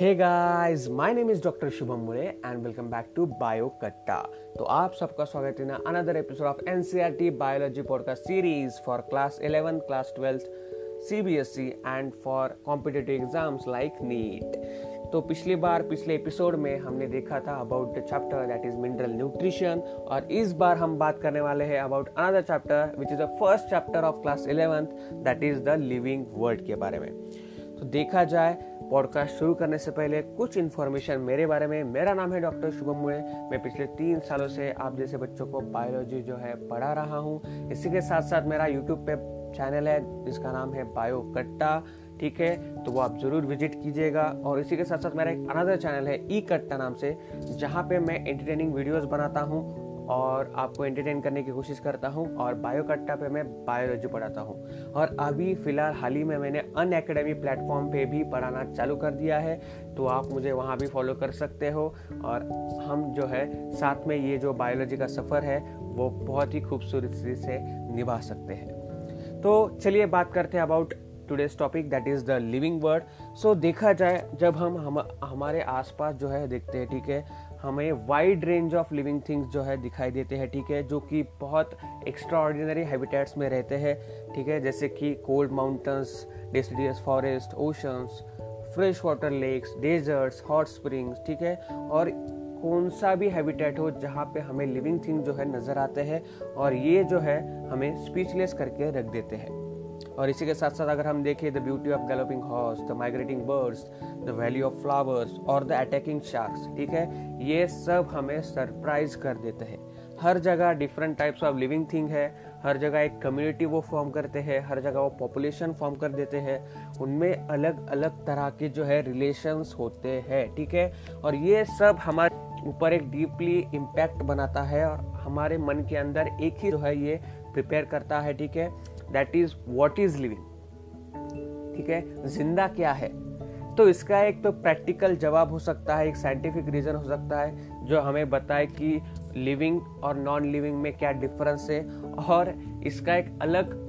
Hey guys my name is doctor Shubham Mure and welcome back to bio Katta तो आप सबका स्वागत है ना another episode of NCERT biology podcast series for class 11 class 12 CBSE and for competitive exams like NEET तो पिछली बार, पिछले एपिसोड में हमने देखा था about the chapter that is mineral nutrition और इस बार हम बात करने वाले हैं about another chapter which is the first chapter of class eleventh that is the living world के बारे में। तो देखा जाए पॉडकास्ट शुरू करने से पहले कुछ इन्फॉर्मेशन मेरे बारे में। मेरा नाम है डॉक्टर शुभम मुड़े मैं पिछले तीन सालों से आप जैसे बच्चों को बायोलॉजी जो है पढ़ा रहा हूँ। इसी के साथ साथ मेरा यूट्यूब पे चैनल है, जिसका नाम है बायो कट्टा ठीक है? तो वो आप ज़रूर विज़िट कीजिएगा। और इसी के साथ साथ मेरा एक अनदर चैनल है ई कट्टा नाम से, जहाँ पे मैं एंटरटेनिंग वीडियोस बनाता हूँ। और आपको एंटरटेन करने की कोशिश करता हूँ और बायो कट्टा पे मैं बायोलॉजी पढ़ाता हूँ। और अभी फ़िलहाल हाल ही में मैंने अन अकेडमी प्लेटफॉर्म पे भी पढ़ाना चालू कर दिया है तो आप मुझे वहाँ भी फॉलो कर सकते हो। और हम जो है, साथ में ये जो बायोलॉजी का सफ़र है, वो बहुत ही खूबसूरती से निभा सकते हैं। तो चलिए बात करते हैं about today's topic that is the living word so देखा जाए, जब हम हम, हमारे आसपास जो है, देखते हैं, ठीक है हमें wide range of living things जो है दिखाई देते हैं, ठीक है? जो कि बहुत एक्स्ट्रा ऑर्डिनरी हैबिटेट्स में रहते हैं, ठीक है? जैसे कि cold mountains deciduous forest oceans fresh water lakes deserts hot springs ठीक है? और कौन सा भी हैबिटेट हो जहाँ पे हमें लिविंग थिंग जो है नज़र आते हैं, और ये जो है हमें स्पीचलेस करके रख देते हैं। और इसी के साथ साथ अगर हम देखें the beauty of galloping horse the migrating birds the valley of flowers और द अटैकिंग शार्क्स ठीक है? ये सब हमें सरप्राइज़ कर देते हैं। हर जगह different types of living thing है, हर जगह एक कम्युनिटी वो फॉर्म करते हैं, हर जगह वो पॉपुलेशन फॉर्म कर देते हैं। उनमें अलग अलग तरह के जो है रिलेशंस होते हैं, ठीक है? और ये सब हमारे ऊपर एक डीपली इम्पैक्ट बनाता है और हमारे मन के अंदर एक ही जो है ये प्रिपेयर करता है, ठीक है? That is what is living ठीक है? ज़िंदा क्या है? तो इसका एक तो प्रैक्टिकल जवाब हो सकता है, एक साइंटिफिक रीजन हो सकता है, जो हमें बताए कि लिविंग और नॉन लिविंग में क्या डिफरेंस है, और इसका एक अलग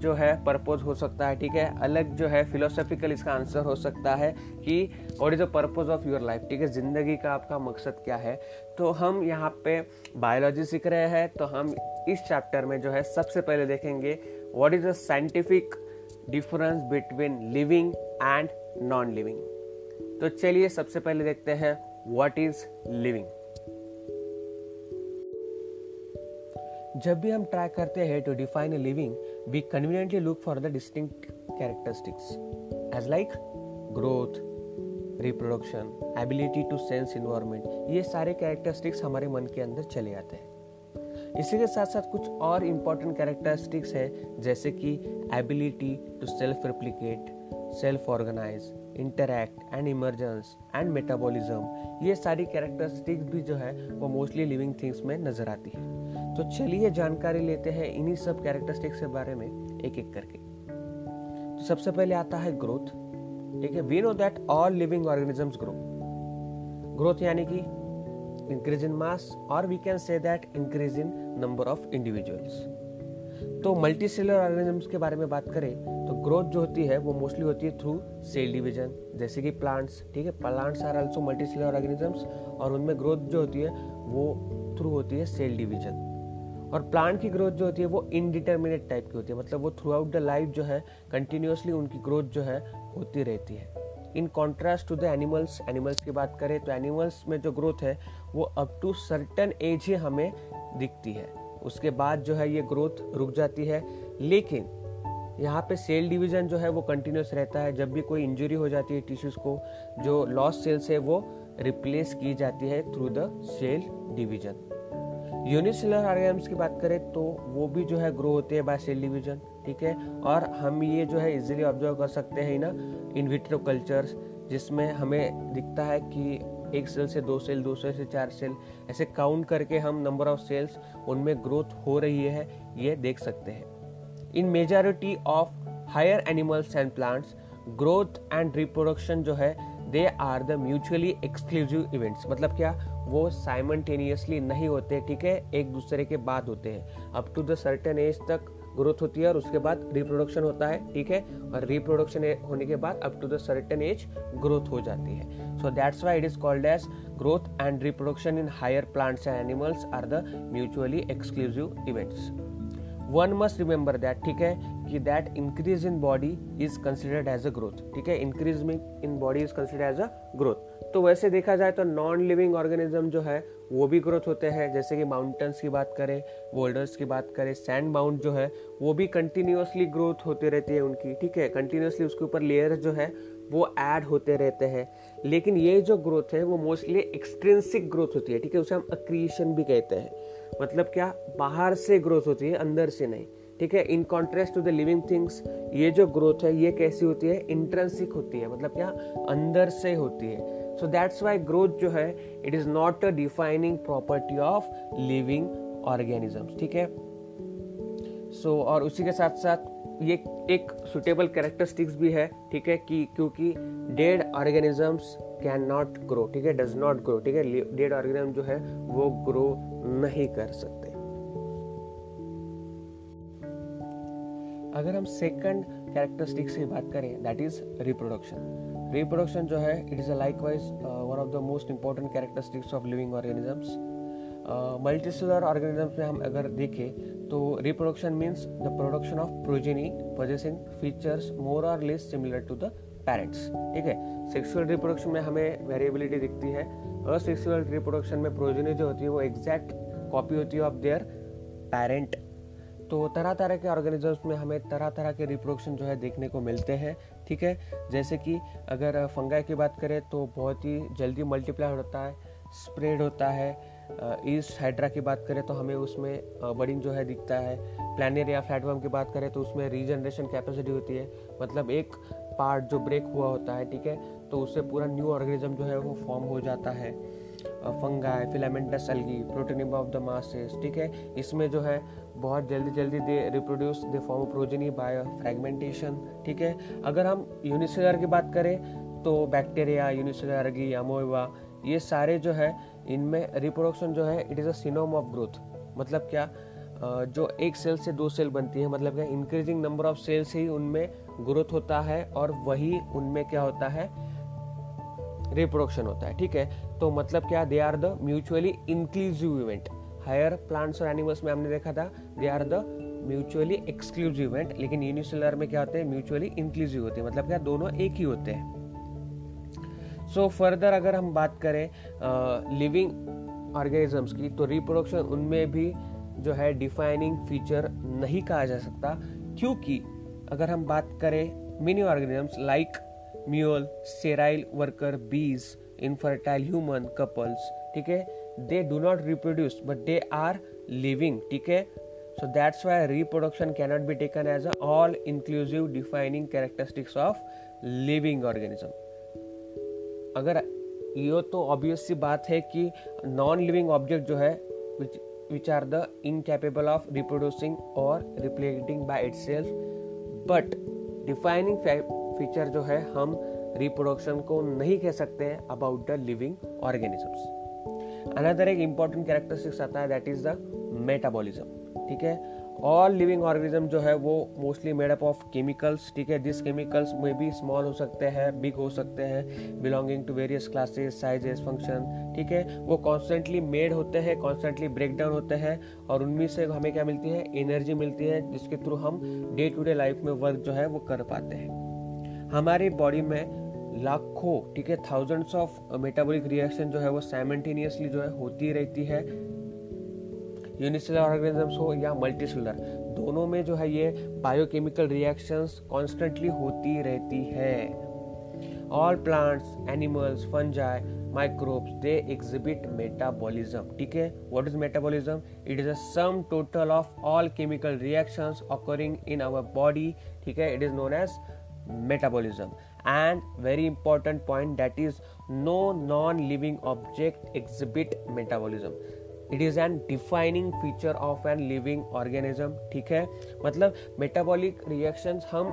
जो है पर्पज हो सकता है, ठीक है? अलग जो है फिलोसफिकल इसका आंसर हो सकता है कि what is the purpose of your life ठीक है? ज़िंदगी का आपका मकसद क्या है? तो हम यहाँ पे बायोलॉजी सीख रहे हैं तो हम इस चैप्टर में जो है सबसे पहले देखेंगे what is the scientific difference between living and non living तो चलिए सबसे पहले देखते हैं व्हाट इज़ लिविंग जब भी हम ट्राई करते हैं to define a living we conveniently look for the distinct characteristics as like growth reproduction ability to sense environment ये सारे कैरेक्टरिस्टिक्स हमारे मन के अंदर चले आते हैं। इसी के साथ साथ कुछ और इंपॉर्टेंट कैरेक्टरिस्टिक्स है, जैसे कि ability to self replicate self organise interact and emergence and metabolism ये सारी कैरेक्टरिस्टिक्स भी जो है, वो मोस्टली लिविंग थिंग्स में नज़र आती है। तो चलिए जानकारी लेते हैं इन्हीं सब कैरेक्टरिस्टिक्स के बारे में एक एक करके। तो सबसे पहले आता है ग्रोथ ठीक है we know that all living organisms grow growth यानी कि increase in mass, or we can say that increase in number of individuals. तो मल्टी सेलर ऑर्गेनिजम्स के बारे में बात करें तो ग्रोथ जो होती है, वो मोस्टली होती है थ्रू सेल डिवीज़न जैसे कि प्लांट्स ठीक है? Plants are also multicellular organisms और उनमें ग्रोथ जो होती है, वो थ्रू होती है सेल डिवीज़न और प्लांट की ग्रोथ जो होती है, वो इनडिटर्मिनेट टाइप की होती है मतलब वो थ्रू आउट द लाइफ जो है कंटिन्यूसली उनकी ग्रोथ जो है, होती रहती है. In contrast to the animals animals की बात करें तो एनिमल्स में जो ग्रोथ है, वो अप टू सर्टन एज ही हमें दिखती है। उसके बाद जो है ये ग्रोथ रुक जाती है। लेकिन यहाँ पे सेल डिवीज़न जो है वो कंटिन्यूस रहता है। जब भी कोई इंजरी हो जाती है टिश्यूज को, जो लॉस सेल्स है वो रिप्लेस की जाती है through the cell division unicellular organisms की बात करें तो वो भी जो है ग्रो होते हैं बाय सेल डिवीज़न ठीक है? और हम ये जो है इजीली ऑब्ज़र्व कर सकते हैं ना इन विट्रो कल्चर्स जिसमें हमें दिखता है कि एक सेल से दो सेल दो सेल से चार सेल ऐसे काउंट करके हम नंबर ऑफ़ सेल्स उनमें ग्रोथ हो रही है, ये देख सकते हैं। In majority of higher animals and plants growth and reproduction जो है they are the mutually exclusive events मतलब क्या? वो साइमल्टेनियसली नहीं होते, ठीक है? एक दूसरे के बाद होते हैं। Up to the certain age तक ग्रोथ होती है और उसके बाद रिप्रोडक्शन होता है, ठीक है? और रिप्रोडक्शन होने के बाद up to the certain age growth हो जाती है। So that's why it is called as growth and reproduction in higher plants and animals are the mutually exclusive events one must remember that ठीक है, कि that increase in body is considered as a growth ठीक है? Increase in body is considered as a growth तो वैसे देखा जाए तो नॉन लिविंग ऑर्गेनिज्म जो है, वो भी ग्रोथ होते हैं। जैसे कि माउंटेन्स की बात करें बोल्डर्स की बात करें सैंड माउंट जो है, वो भी कंटिन्यूसली ग्रोथ होती रहती है उनकी। ठीक है कंटिन्यूसली उसके ऊपर लेयर जो है, वो ऐड होते रहते हैं। लेकिन ये जो ग्रोथ है, वो मोस्टली एक्सट्रेंसिक ग्रोथ होती है। ठीक है, उसे हम अक्रिएशन भी कहते हैं। मतलब क्या? बाहर से ग्रोथ होती है, अंदर से नहीं। ठीक है in contrast to the living things ये जो ग्रोथ है, ये कैसी होती है? इंट्रेंसिक होती है। मतलब क्या? अंदर से होती है। सो दैट्स वाई ग्रोथ जो है it is not a defining property of living organisms ठीक है? सो so, और उसी के साथ साथ ये एक सुटेबल कैरेक्टरिस्टिक्स भी है ठीक है कि क्योंकि dead organisms can not grow ठीक है डज नॉट ग्रो ठीक है डेड ऑर्गेनिज्म जो है वो ग्रो नहीं कर सकते। अगर हम सेकंड कैरेक्टरिस्टिक्स की बात करें दैट इज़ रिप्रोडक्शन रिप्रोडक्शन जो है it is a likewise one of the most important characteristics of living organisms multicellular organisms में हम अगर देखें तो reproduction means the production of progeny possessing features more or less similar to the parents ठीक है? Sexual reproduction में हमें variability दिखती है। असेक्सुअल रिप्रोडक्शन में प्रोजेनी जो होती है, वो एग्जैक्ट कॉपी होती है ऑफ़ देयर पेरेंट तो तरह तरह के ऑर्गेनिजम्स में हमें तरह तरह के रिप्रोडक्शन जो है देखने को मिलते हैं। ठीक है? जैसे कि अगर फंगाई की बात करें तो बहुत ही जल्दी मल्टीप्लाई होता है स्प्रेड होता है। ईस्ट हाइड्रा की बात करें तो हमें उसमें बडिंग जो है दिखता है। प्लानियर या फ्लैटवर्म की बात करें तो उसमें रीजनरेशन कैपेसिटी होती है। मतलब एक पार्ट जो ब्रेक हुआ होता है, ठीक है? तो उससे पूरा न्यू ऑर्गेनिज्म जो है वो फॉर्म हो जाता है। Fungi filamentous algae protonema of the mosses ठीक है? इसमें जो है बहुत जल्दी जल्दी they reproduce they form progeny by fragmentation ठीक है? अगर हम यूनिसेलर की बात करें तो बैक्टीरिया यूनिसेलर एल्गी अमोवा ये सारे जो है, इनमें रिप्रोडक्शन जो है it is a synonym of growth मतलब क्या? जो एक सेल से दो सेल बनती है मतलब क्या? इंक्रीजिंग नंबर ऑफ़ सेल्स ही उनमें ग्रोथ होता है और वही उनमें क्या होता है? रिप्रोडक्शन होता है, ठीक है? तो मतलब क्या? They are the mutually inclusive event higher plants और एनिमल्स में हमने देखा था they are the mutually exclusive event लेकिन यूनिसेलर में क्या होते हैं? म्यूचुअली इंक्लूसिव होते हैं मतलब क्या? दोनों एक ही होते हैं। सो so, फर्दर अगर हम बात करें लिविंग ऑर्गेनिजम्स की तो रिप्रोडक्शन उनमें भी जो है डिफाइनिंग फीचर नहीं कहा जा सकता क्योंकि अगर हम बात करें many organisms like mule sterile worker bees infertile human couples ठीक है? They do not reproduce but they are living ठीक है? So that's why reproduction cannot be taken as a all inclusive defining characteristics of living organism अगर ये तो obvious सी बात है कि नॉन लिविंग ऑब्जेक्ट जो है which are the incapable of reproducing और replicating by itself but defining feature जो है, हम रिप्रोडक्शन को नहीं कह सकते about the living organisms another एक इंपॉर्टेंट कैरेक्टरिस्टिक्स आता है दैट इज़ द मेटाबॉलिज्म ठीक है? ऑल लिविंग ऑर्गेनिज्म जो है, वो mostly made up of chemicals ठीक है? दिस केमिकल्स में भी स्मॉल हो सकते हैं बिग हो सकते हैं belonging to various classes sizes function ठीक है? वो कॉन्स्टेंटली मेड होते हैं कॉन्स्टेंटली ब्रेक डाउन होते हैं, और उनमें से हमें क्या मिलती है? एनर्जी मिलती है, जिसके थ्रू हम डे टू डे लाइफ में वर्क जो है, वो कर पाते हैं। हमारी बॉडी में लाखों, ठीक है थाउजेंड्स ऑफ़ मेटाबॉलिक रिएक्शन जो है वो साइमेंटेनियसली जो है होती रहती है। यूनिसेलर ऑर्गेनिजम्स हो या मल्टीसेलर दोनों में जो है ये बायोकेमिकल रिएक्शंस कॉन्स्टेंटली होती रहती है। All plants animals fungi microbes they exhibit metabolism ठीक है? What is metabolism it is a sum total of all chemical reactions occurring in our body ठीक है? It is known as metabolism and very important point that is no non living object exhibit metabolism. It is an defining feature of an living organism ठीक है? मतलब metabolic reactions हम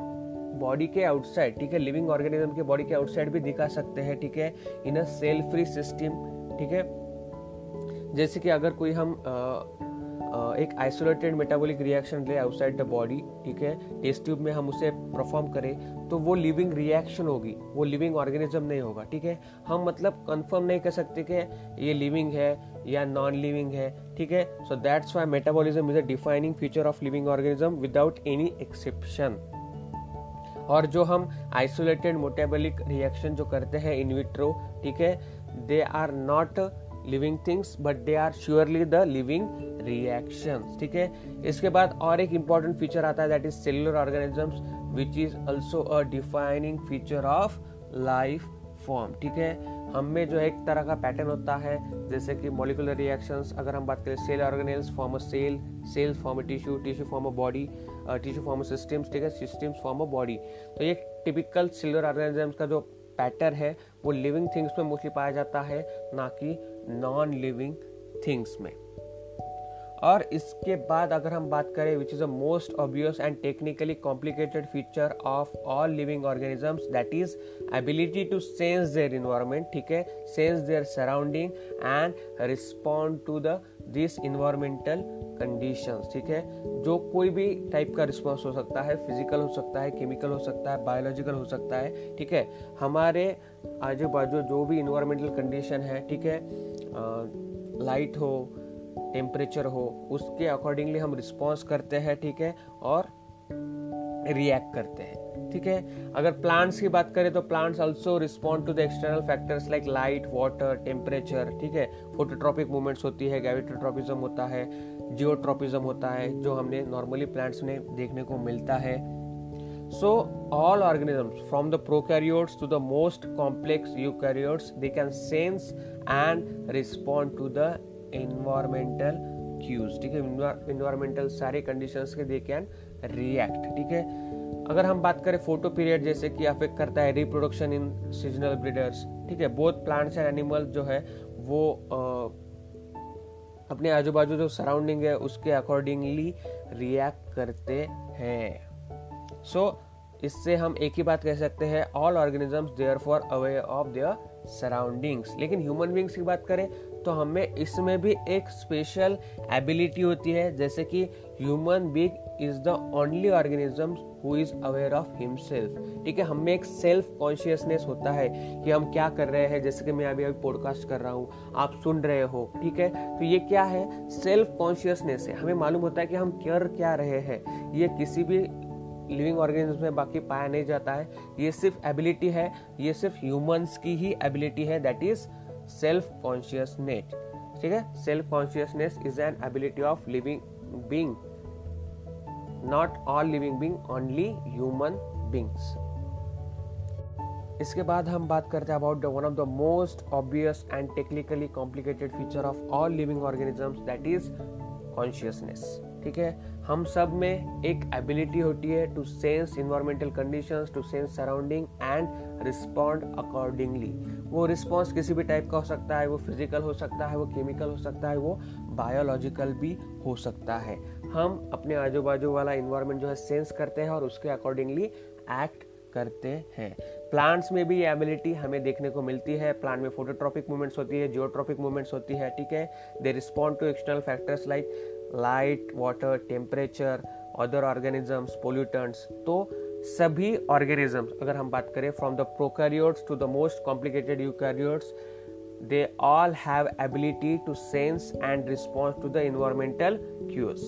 body के outside ठीक है? Living organism के body के outside भी दिखा सकते हैं, ठीक है? In a cell free system ठीक है? जैसे कि अगर कोई हम एक आइसोलेटेड मेटाबॉलिक रिएक्शन ले आउटसाइड द बॉडी ठीक है? टेस्ट ट्यूब में हम उसे परफॉर्म करें तो वो लिविंग रिएक्शन होगी, वो लिविंग ऑर्गेनिज्म नहीं होगा, ठीक है? हम मतलब कंफर्म नहीं कर सकते कि ये लिविंग है या नॉन लिविंग है, ठीक है? So that's why metabolism is a defining feature of living organism without any exception और जो हम आइसोलेटेड मोटेबलिक रिएक्शन जो करते हैं इन विट्रो ठीक है? They are not living things but they are surely the living reaction ठीक है? इसके बाद और एक इंपॉर्टेंट फीचर आता है that is cellular organisms which is also a defining feature of life form ठीक है? हम में जो एक तरह का पैटर्न होता है, जैसे कि मोलिकुलर रिएक्शंस अगर हम बात करें cell organelles form a cell cells form a tissue tissue form a body tissue form a systems ठीक है? सिस्टम्स फॉर्म अ बॉडी तो ये टिपिकल सेलुलर ऑर्गेनिजम्स का जो पैटर्न है, वो लिविंग थिंग्स में मोस्टली पाया जाता है, ना कि नॉन लिविंग थिंग्स में। और इसके बाद अगर हम बात करें which is a most obvious and technically complicated feature of all living organisms that is ability to sense their environment ठीक है? Sense their surrounding and respond to the this environmental conditions ठीक है? जो कोई भी टाइप का response हो सकता है फ़िज़िकल हो सकता है केमिकल हो सकता है बायोलॉजिकल हो सकता है, ठीक है? हमारे आजू बाजू जो भी इन्वायरमेंटल कंडीशन है, ठीक है? लाइट हो टेम्परेचर हो, उसके अकॉर्डिंगली हम रिस्पॉन्स करते हैं, ठीक है? और रिएक्ट करते हैं। ठीक है? अगर प्लांट्स की बात करें तो plants also respond to the external factors like light water temperature ठीक है? फोटोट्रॉपिक मूवमेंट्स होती है गैविट्रोट्रॉपिज्म होता है जियोट्रॉपिज्म होता है, जो हमने नॉर्मली प्लांट्स में देखने को मिलता है। So, all organisms, from the prokaryotes to the most complex eukaryotes, they can sense and respond to the environmental cues ठीक है? इन्वायरमेंटल सारे कंडीशंस के दे कैन रिएक्ट ठीक है? अगर हम बात करें फ़ोटो पीरियड जैसे कि अफेक्ट करता है रिप्रोडक्शन इन सीजनल ब्रीडर्स ठीक है? बोथ प्लांट्स एंड एनिमल जो है वो आ, अपने आजू बाजू जो सराउंडिंग है उसके अकॉर्डिंगली रिएक्ट करते हैं। सो so, इससे हम एक ही बात कह सकते हैं all organisms therefore aware of their surroundings लेकिन ह्यूमन बींग्स की बात करें तो हमें इसमें भी एक स्पेशल एबिलिटी होती है, जैसे कि human being is the only organism who is aware of himself ठीक है, हमें एक सेल्फ कॉन्शियसनेस होता है कि हम क्या कर रहे हैं। जैसे कि मैं अभी अभी पॉडकास्ट कर रहा हूँ, आप सुन रहे हो, ठीक है? तो ये क्या है? सेल्फ कॉन्शियसनेस है। हमें मालूम होता है कि हम कर क्या रहे हैं। ये किसी भी लिविंग ऑर्गेनिज्म में बाकी पाया नहीं जाता है। ये सिर्फ़ एबिलिटी है, ये सिर्फ़ ह्यूमंस की ही एबिलिटी है दैट इज़ सेल्फ कॉन्शियसनेस ठीक है? Self consciousness is an ability of living being not all living being only human beings इसके बाद हम बात करते हैं about the one of the most obvious and technically complicated feature of all living organisms that is consciousness ठीक है? हम सब में एक एबिलिटी होती है to sense environmental conditions to sense surrounding and respond accordingly वो रिस्पॉन्स किसी भी टाइप का हो सकता है, वो फ़िज़िकल हो सकता है, वो केमिकल हो सकता है, वो बायोलॉजिकल भी हो सकता है। हम अपने आजू बाजू वाला इन्वायरमेंट जो है सेंस करते हैं और उसके अकॉर्डिंगली एक्ट करते हैं। प्लांट्स में भी ये एबिलिटी हमें देखने को मिलती है। प्लांट में फोटोट्रॉपिक मूवमेंट्स होती है जियोट्रॉपिक मूवमेंट्स होती है, ठीक है? They respond to external factors like light water temperature other organisms pollutants तो सभी ऑर्गेनिजम्स अगर हम बात करें from the prokaryotes to the most complicated eukaryotes they all have ability to sense and respond to the environmental cues.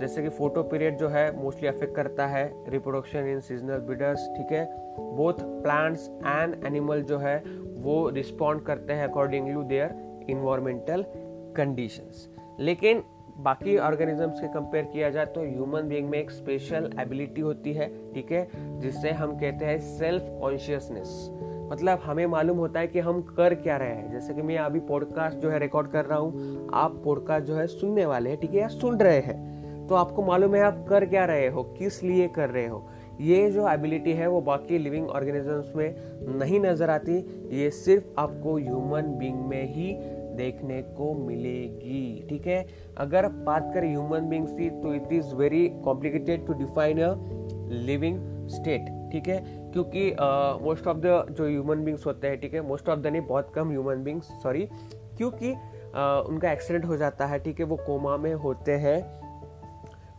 जैसे कि photo period जो है मोस्टली अफेक्ट करता है रिप्रोडक्शन इन सीजनल ब्रीडर्स ठीक है? बोथ प्लांट्स एंड एनिमल जो है, वो रिस्पॉन्ड करते हैं अकॉर्डिंगली देयर इन्वायरमेंटल कंडीशंस लेकिन बाकी ऑर्गेनिजम्स के कंपेयर किया जाए तो ह्यूमन बीइंग में एक स्पेशल एबिलिटी होती है, ठीक है, जिससे हम कहते हैं सेल्फ कॉन्शियसनेस मतलब हमें मालूम होता है कि हम कर क्या रहे हैं। जैसे कि मैं अभी पॉडकास्ट जो है रिकॉर्ड कर रहा हूँ, आप पॉडकास्ट जो है सुनने वाले हैं, ठीक है, या सुन रहे हैं। तो आपको मालूम है आप कर क्या रहे हो, किस लिए कर रहे हो। ये जो एबिलिटी है वो बाकी लिविंग ऑर्गेनिजम्स में नहीं नज़र आती, ये सिर्फ़ आपको ह्यूमन बींग में ही देखने को मिलेगी ठीक है? अगर बात करें ह्यूमन बींग्स की तो it is very complicated to define a living state ठीक है? क्योंकि मोस्ट ऑफ़ द जो ह्यूमन बींग्स होते हैं ठीक है? मोस्ट ऑफ़ द नहीं बहुत कम ह्यूमन बींग्स सॉरी क्योंकि uh, उनका एक्सीडेंट हो जाता है ठीक है? वो कोमा में होते हैं।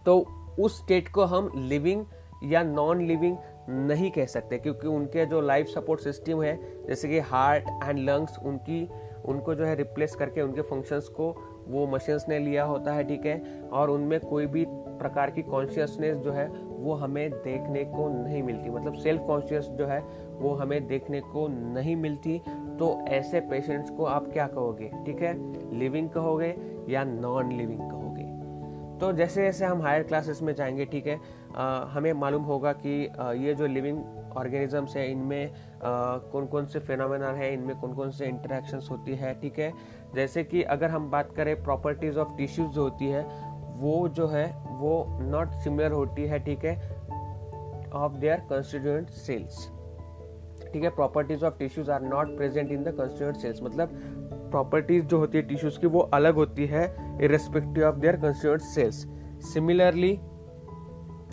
तो उस स्टेट को हम लिविंग या नॉन लिविंग नहीं कह सकते क्योंकि उनके जो लाइफ सपोर्ट सिस्टम है जैसे कि हार्ट एंड लंग्स उनकी उनको जो है रिप्लेस करके उनके फ़ंक्शंस को वो मशीन्स ने लिया होता है, ठीक है? और उनमें कोई भी प्रकार की कॉन्शियसनेस जो है, वो हमें देखने को नहीं मिलती। मतलब सेल्फ कॉन्शियस जो है, वो हमें देखने को नहीं मिलती। तो ऐसे पेशेंट्स को आप क्या कहोगे, ठीक है? लिविंग कहोगे या नॉन लिविंग कहोगे? तो जैसे जैसे हम हायर क्लासेस में जाएँगे, ठीक है? हमें मालूम होगा कि ये जो लिविंग ऑर्गेनिजम्स है, इनमें कौन कौन से फिनोमेना है, इनमें कौन कौन से इंटरेक्शंस होती है, ठीक है? जैसे कि अगर हम बात करें प्रॉपर्टीज़ ऑफ़ टिश्यूज जो होती है, वो जो है, वो नॉट सिमिलर होती है, ठीक है ऑफ़ देयर कंस्टिट्यूएंट सेल्स ठीक है? Properties of tissues are not present in the constituent cells मतलब प्रॉपर्टीज़ जो होती है टिश्यूज की, वो अलग होती है irrespective of their constituent cells similarly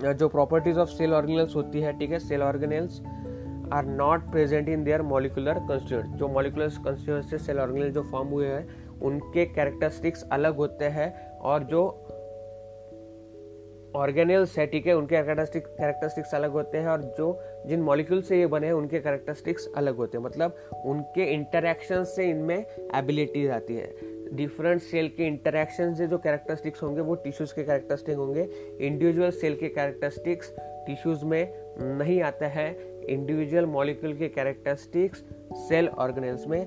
जो प्रॉपर्टीज़ ऑफ़ सेल ऑर्गेनल्स होती है, ठीक है? Cell organelles are not present in their molecular constitute जो मॉलिकुलर कंस्टिट्यूट से सेल ऑर्गेनल जो फॉर्म हुए हैं, उनके कैरेक्टरिस्टिक्स अलग होते हैं और जो ऑर्गेनल्स है, ठीक है? उनके कैरेक्टरिस्टिक कैरेक्टरिस्टिक्स अलग होते हैं और जो, जिन मॉलिक्यूल से ये बने हैं, उनके कैरेक्टरिस्टिक्स अलग होते हैं। मतलब उनके इंटरेक्शन से इनमें एबिलिटीज आती है। डिफरेंट सेल के इंटरेक्शन से जो कैरेक्टरिस्टिक्स होंगे, वो टिश्यूज के कैरेक्टरिस्टिक होंगे। इंडिविजुअल सेल के कैरेक्टरिस्टिक्स टिश्यूज में नहीं आता है। इंडिविजुअल मॉलिक्यूल के कैरेक्टरिस्टिक्स सेल ऑर्गेनल्स में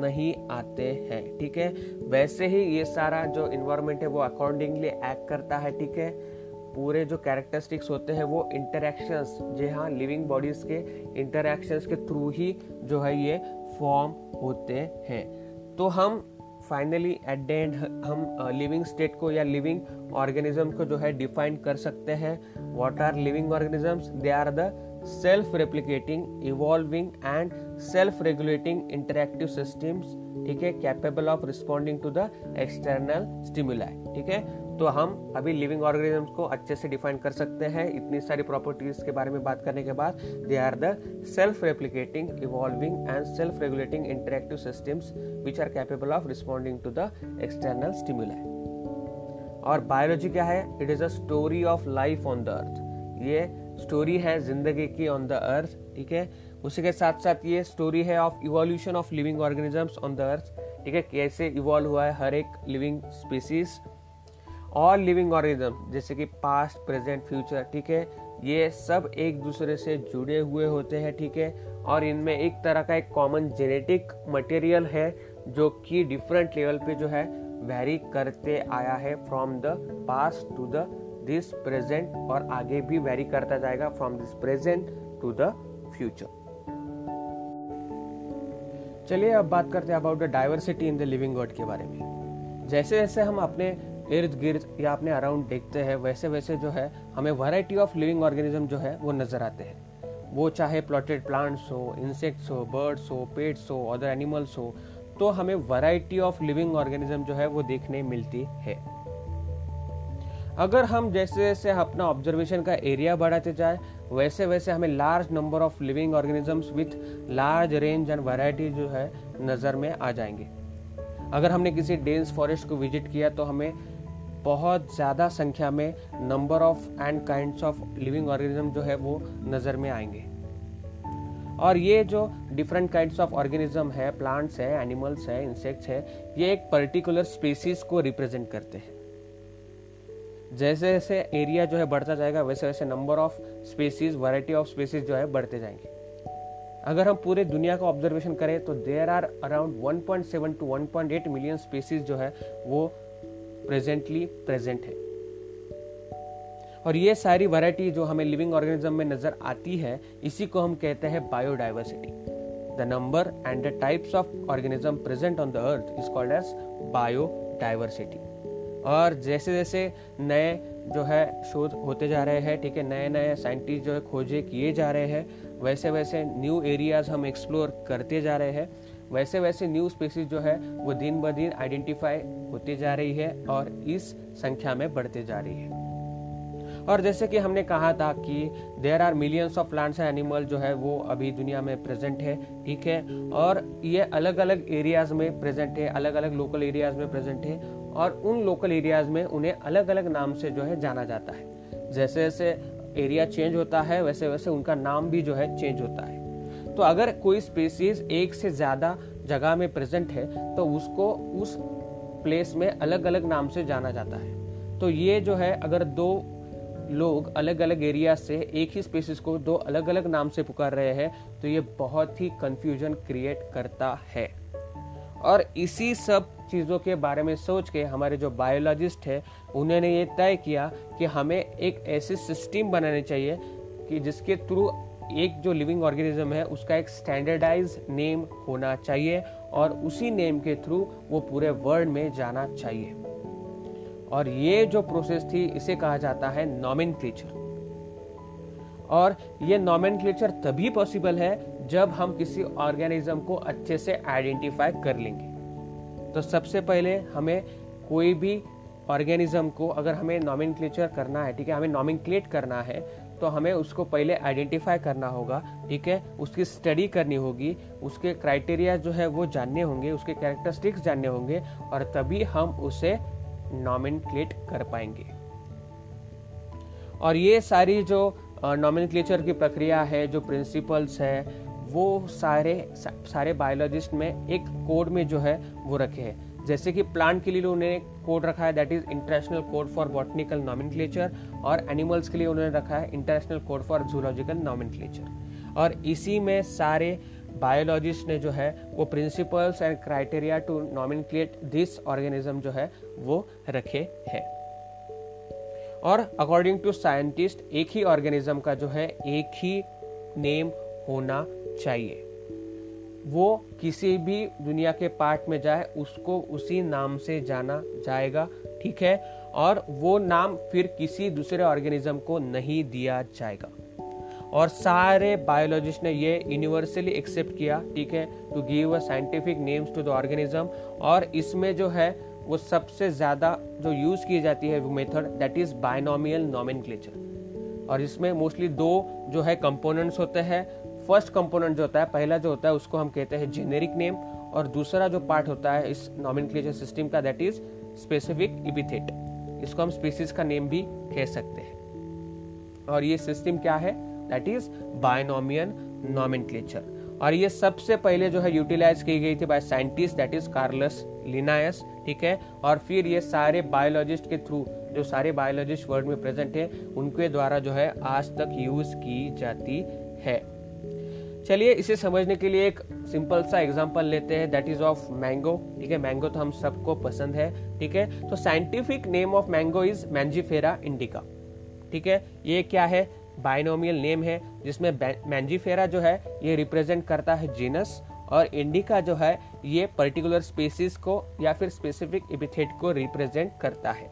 नहीं आते हैं, ठीक है? वैसे ही ये सारा जो इन्वायरमेंट है, वो अकॉर्डिंगली एक्ट करता है, ठीक है? पूरे जो कैरेक्टरिस्टिक्स होते हैं, वो इंटरेक्शंस जी हाँ लिविंग बॉडीज के इंटरेक्शंस के थ्रू ही जो है ये फॉर्म होते हैं। तो हम फाइनली एट द एंड हम लिविंग uh, स्टेट को या लिविंग ऑर्गेनिज्म को जो है डिफाइन कर सकते हैं। What are living organisms they are the self replicating evolving and self regulating interactive systems ठीक है? Capable of responding to the external stimuli ठीक है? तो हम अभी लिविंग ऑर्गेनिजम्स को अच्छे से डिफाइन कर सकते हैं। इतनी सारी प्रॉपर्टीज़ के बारे में बात करने के बाद they are the self replicating evolving and self regulating interactive systems which are capable of responding to the external stimuli और बायोलॉजी क्या है? It is a story of life on the earth ये स्टोरी है ज़िंदगी की on the earth ठीक है? उसी के साथ साथ ये स्टोरी है of evolution of living organisms on the earth ठीक है? कैसे इवॉल्व हुआ है हर एक लिविंग स्पीसीज और लिविंग ऑर्गेनिज्म जैसे कि पास्ट प्रेजेंट फ्यूचर ठीक है? ये सब एक दूसरे से जुड़े हुए होते हैं, ठीक है? और इनमें एक तरह का एक कॉमन जेनेटिक मटेरियल है, जो कि डिफरेंट लेवल पे जो है वेरी करते आया है from the past to the this present और आगे भी वेरी करता जाएगा from this present to the future चलिए, अब बात करते हैं about the diversity in the living world के बारे में। जैसे जैसे हम अपने इर्द गिर्द या अपने अराउंड देखते हैं वैसे वैसे जो है, हमें वैरायटी ऑफ़ लिविंग ऑर्गेनिज्म जो है, वो नज़र आते हैं। वो चाहे प्लॉटेड प्लांट्स हो इंसेक्ट्स हो बर्ड्स हो पेट्स हो अदर एनिमल्स हो तो हमें वैरायटी ऑफ़ लिविंग ऑर्गेनिज्म जो है, वो देखने मिलती है। अगर हम जैसे जैसे अपना ऑब्जर्वेशन का एरिया बढ़ाते जाए वैसे वैसे हमें large number of living organisms with large range and variety जो है, नज़र में आ जाएँगे। अगर हमने किसी डेंस फॉरेस्ट को विज़िट किया तो हमें बहुत ज़्यादा संख्या में number of and kind of living organism जो है वो नज़र में आएँगे। और ये जो डिफरेंट काइंड्स ऑफ़ ऑर्गेनिज्म है प्लांट्स है एनिमल्स है इंसेक्ट्स है, ये एक पर्टिकुलर स्पीसीज को रिप्रेजेंट करते हैं। जैसे जैसे एरिया जो है बढ़ता जाएगा, वैसे वैसे number of species variety of species जो है बढ़ते जाएँगे। अगर हम पूरे दुनिया का ऑब्जर्वेशन करें तो there are around 1.7 to 1.8 million species जो है वो प्रेजेंटली प्रेजेंट है। और ये सारी वैरायटी जो हमें लिविंग ऑर्गेनिज्म में नज़र आती है, इसी को हम कहते हैं biodiversity the number and the types of organism present on the earth is called as biodiversity और जैसे जैसे नए जो है शोध होते जा रहे हैं, ठीक है नए नए साइंटिस्ट जो है खोजे किए जा रहे हैं वैसे वैसे न्यू एरियाज़ हम एक्सप्लोर करते जा रहे हैं। वैसे वैसे न्यू स्पीसीज जो है, वो दिन ब दिन आइडेंटिफाई होती जा रही है और इस संख्या में बढ़ते जा रही है। और जैसे कि हमने कहा था कि there are millions of plants and animal जो है, वो अभी दुनिया में प्रेजेंट है, ठीक है? और ये अलग अलग एरियाज़ में प्रेजेंट है अलग अलग लोकल एरियाज़ में प्रेजेंट है और उन लोकल एरियाज़ में उन्हें अलग अलग नाम से जो है जाना जाता है। जैसे जैसे एरिया चेंज होता है वैसे वैसे उनका नाम भी जो है चेंज होता है। तो अगर कोई स्पीसीज एक से ज़्यादा जगह में प्रेजेंट है तो उसको उस प्लेस में अलग अलग नाम से जाना जाता है। तो ये जो है, अगर दो लोग अलग अलग एरिया से एक ही स्पेसिस को दो अलग अलग नाम से पुकार रहे हैं तो ये बहुत ही कंफ्यूजन क्रिएट करता है। और इसी सब चीज़ों के बारे में सोच के हमारे जो बायोलॉजिस्ट है, उन्होंने ये तय किया कि हमें एक ऐसी सिस्टम बनानी चाहिए कि जिसके थ्रू एक जो लिविंग ऑर्गेनिज्म है, उसका एक स्टैंडर्डाइज नेम होना चाहिए और उसी नेम के थ्रू वो पूरे वर्ल्ड में जाना चाहिए। और ये जो प्रोसेस थी, इसे कहा जाता है नॉमिन और ये नॉमिन तभी पॉसिबल है जब हम किसी ऑर्गेनिज्म को अच्छे से आइडेंटिफाई कर लेंगे। तो सबसे पहले हमें कोई भी ऑर्गेनिज्म को अगर हमें नॉमिन करना है, ठीक है, हमें नॉमिन करना है तो हमें उसको पहले आइडेंटिफाई करना होगा, ठीक है? उसकी स्टडी करनी होगी, उसके क्राइटेरिया जो है वो जानने होंगे, उसके कैरेक्टरिस्टिक्स जानने होंगे, और तभी हम उसे नॉमिन कर पाएँगे। और ये सारी जो नॉमिन की प्रक्रिया है, जो प्रिंसिपल्स है, वो सारे सारे बायोलॉजिस्ट में एक कोड में जो है वो रखे हैं। जैसे कि प्लांट के लिए उन्होंने कोड रखा है that is international code for botanical nomen और एनिमल्स के लिए उन्होंने रखा है international code for zoological nomen और इसी में सारे बायोलॉजिस्ट ने जो है, वो principles and criteria to nomenclate this organism जो है, वो रखे हैं। और अकॉर्डिंग टू साइंटिस्ट, एक ही ऑर्गेनिज्म का जो है, एक ही नेम होना चाहिए। वो किसी भी दुनिया के पार्ट में जाए, उसको उसी नाम से जाना जाएगा, ठीक है? और वो नाम फिर किसी दूसरे ऑर्गेनिज्म को नहीं दिया जाएगा। और सारे बायोलॉजिस्ट ने ये यूनिवर्सली एक्सेप्ट किया, ठीक है to give a scientific names to the organism और इसमें जो है, वो सबसे ज़्यादा जो यूज़ की जाती है वो method that is binomial nomenclature और इसमें मोस्टली दो जो है कंपोनेंट्स होते हैं। फ़र्स्ट कंपोनेंट जो होता है, पहला जो होता है, उसको हम कहते हैं जेनेरिक नेम और दूसरा जो पार्ट होता है इस नॉमिन सिस्टम का दैट इज़ स्पेसिफिक इपिथेट इसको हम स्पीसीज का नेम भी कह सकते हैं। और ये सिस्टम क्या है? दैट इज़ बायनोमियन नॉमिन और ये सबसे पहले जो है यूटिलाइज की गई थी by scientist that is Carolus Linnaeus ठीक है? और फिर ये सारे बायोलॉजिस्ट के थ्रू जो सारे बायोलॉजिस्ट वर्ल्ड में प्रेजेंट है, उनके द्वारा जो है आज तक यूज़ की जाती है। चलिए इसे समझने के लिए एक सिंपल सा एग्जांपल लेते हैं दैट इज़ ऑफ़ मैंगो ठीक है? मैंगो तो हम सबको पसंद है ठीक है? तो scientific name of mango is Mangifera indica ठीक है? ये क्या है? बायनोमियल नेम है जिसमें मैंजीफेरा जो है ये रिप्रेजेंट करता है जीनस और इंडिका जो है ये पर्टिकुलर स्पेसिस को या फिर स्पेसिफिक इपिथेट को रिप्रेजेंट करता है।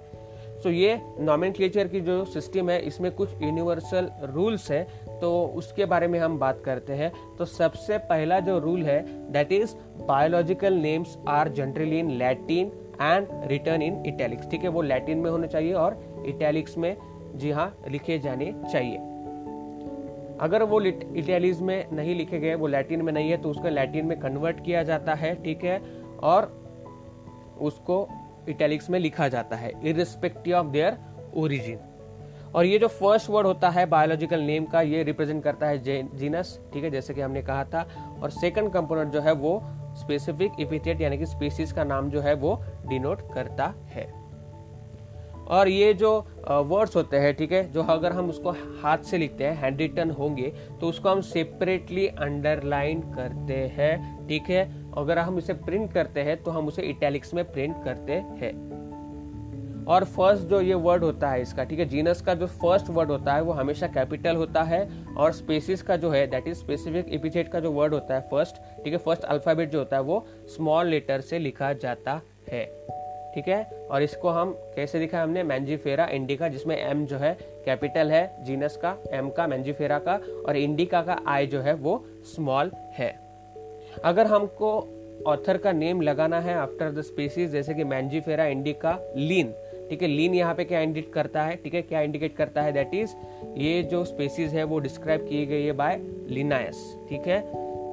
सो so, ये नॉमिन की जो सिस्टम है इसमें कुछ यूनिवर्सल रूल्स है तो उसके बारे में हम बात करते हैं। तो सबसे पहला जो रूल है that is biological names are generally in Latin and written in italics ठीक है, वो लैटिन में होने चाहिए और इटैलिक्स में, जी हाँ लिखे जाने चाहिए। अगर वो इटैलिक्स में नहीं लिखे गए, वो लैटिन में नहीं है तो उसको लैटिन में कन्वर्ट किया जाता है, ठीक है, और उसको इटैलिक्स में लिखा जाता है इरिस्पेक्टिव ऑफ़ देयर ओरिजिन और ये जो फ़र्स्ट वर्ड होता है बायोलॉजिकल नेम का, ये रिप्रेजेंट करता है जीनस ठीक है? जैसे कि हमने कहा था। और सेकंड कंपोनेंट जो है वो स्पेसिफिक इपिथेट यानी कि स्पीसीज का नाम जो है वो डिनोट करता है। और ये जो वर्ड्स होते हैं, ठीक है? जो अगर हम उसको हाथ से लिखते हैं हैंड रिटन होंगे तो उसको हम सेपरेटली अंडरलाइन करते हैं, ठीक है? अगर हम इसे प्रिंट करते हैं तो हम उसे इटैलिक्स में प्रिंट करते हैं। और फ़र्स्ट जो ये वर्ड होता है इसका, ठीक है? जीनस का जो फ़र्स्ट वर्ड होता है, वो हमेशा कैपिटल होता है और स्पेसिस का जो है दैट इज़ स्पेसिफिक इपिथेट का जो वर्ड होता है फ़र्स्ट ठीक है? फ़र्स्ट अल्फ़ाबेट जो होता है, वो स्मॉल लेटर से लिखा जाता है, ठीक है? और इसको हम कैसे लिखा है हमने? मैंजीफेरा इंडिका जिसमें एम जो है कैपिटल है जीनस का एम का मैंजीफेरा का, और इंडिका का आई जो है, वो स्मॉल है। अगर हमको ऑथर का नेम लगाना है आफ्टर द स्पीसीज जैसे कि मैंजीफेरा इंडिका लीन ठीक है, लीन यहाँ पे क्या इंडिकेट करता है? ठीक है, क्या इंडिकेट करता है? दैट इज़ ये जो स्पेसीज है वो डिस्क्राइब की गई है बाय लिनायस ठीक है?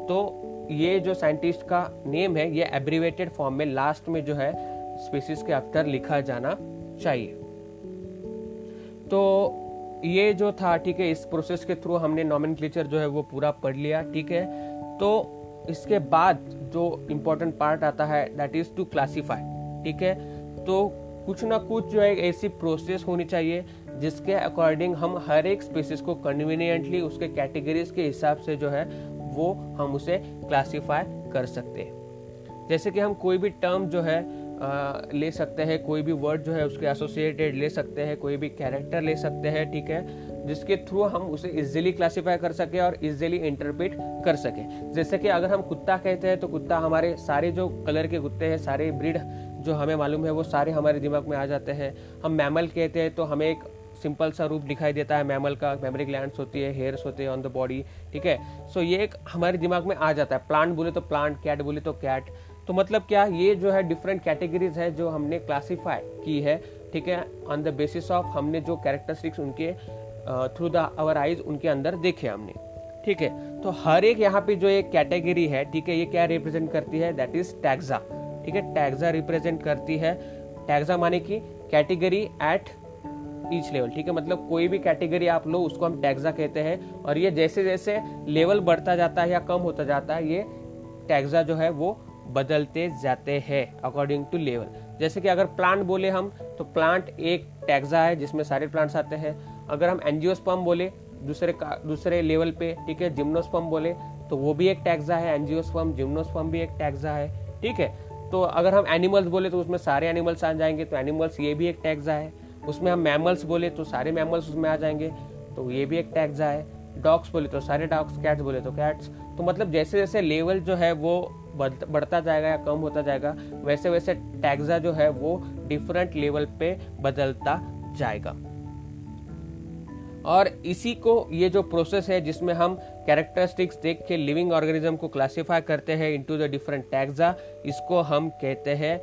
तो ये जो साइंटिस्ट का नेम है, ये एब्रीवेटेड फॉर्म में लास्ट में जो है स्पेसीज के आफ्टर लिखा जाना चाहिए। तो ये जो था, ठीक है, इस प्रोसेस के थ्रू हमने नॉमिन जो है वो पूरा पढ़ लिया, ठीक है? तो इसके बाद जो इम्पोर्टेंट पार्ट आता है दैट इज़ टू क्लासीफाई ठीक है? तो कुछ ना कुछ जो है ऐसी प्रोसेस होनी चाहिए जिसके अकॉर्डिंग हम हर एक स्पेसिस को कन्वीनियंटली उसके कैटेगरीज के हिसाब से जो है वो हम उसे क्लासीफाई कर सकते हैं। जैसे कि हम कोई भी टर्म जो है आ, ले सकते हैं कोई भी वर्ड जो है उसके एसोसिएटेड ले सकते हैं कोई भी कैरेक्टर ले सकते हैं ठीक है? जिसके थ्रू हम उसे इजीली क्लासीफाई कर सके और इजीली इंटरप्रेट कर सके। जैसे कि अगर हम कुत्ता कहते हैं तो कुत्ता हमारे सारे जो कलर के कुत्ते हैं सारे ब्रीड जो हमें मालूम है, वो सारे हमारे दिमाग में आ जाते हैं। हम मैमल कहते हैं तो हमें एक सिंपल सा रूप दिखाई देता है मैमल का। मेमरी ग्लैंड होती है हेयर्स होते हैं ऑन द बॉडी ठीक है? सो ये एक हमारे दिमाग में आ जाता है। प्लांट बोले तो प्लांट कैट बोले तो कैट तो मतलब क्या, ये जो है डिफरेंट कैटेगरीज है जो हमने क्लासीफाई की है, ठीक है? ऑन द बेसिस ऑफ़ हमने जो कैरेक्टरिस्टिक्स उनके थ्रू द आवर आइज़ उनके अंदर देखे हमने, ठीक है? तो हर एक यहाँ पे जो एक कैटेगरी है, ठीक है? ये क्या रिप्रेजेंट करती है? दैट इज़ टैक्सा ठीक है टैक्सा रिप्रेजेंट करती है। टैक्सा माने की कैटेगरी एट ईच लेवल ठीक है? मतलब कोई भी कैटेगरी आप लो, उसको हम टैक्सा कहते हैं। और ये जैसे जैसे लेवल बढ़ता जाता है या कम होता जाता है, ये टैक्सा जो है वो बदलते जाते हैं अकॉर्डिंग टू लेवल जैसे कि अगर प्लांट बोले हम तो प्लांट एक टैक्सा है, जिसमें सारे प्लांट्स आते हैं। अगर हम एनजियोस्पम बोले, दूसरे दूसरे लेवल पे, ठीक है जिम्नोस्पम बोले तो वो भी एक टैक्सा है। एनजियोस्पम जिम्नोस्पम भी एक टैक्सा है, ठीक है? तो अगर हम एनिमल्स बोले तो उसमें सारे एनिमल्स आ जाएँगे तो एनिमल्स ये भी एक टैक्सा है। उसमें हम मैमल्स बोले तो सारे मैमल्स उसमें आ जाएँगे तो ये भी एक टैक्सा है। डॉग्स बोले तो सारे डॉग्स कैट्स बोले तो कैट्स तो मतलब जैसे जैसे लेवल जो है वो बढ़ता जाएगा या कम होता जाएगा वैसे वैसे टैक्सा जो है वो डिफरेंट लेवल पे बदलता जाएगा। और इसी को, ये जो प्रोसेस है जिसमें हम कैरेक्टरिस्टिक्स देख के लिविंग ऑर्गेनिज्म को क्लासिफाई करते हैं इनटू द डिफरेंट टैक्सा इसको हम कहते हैं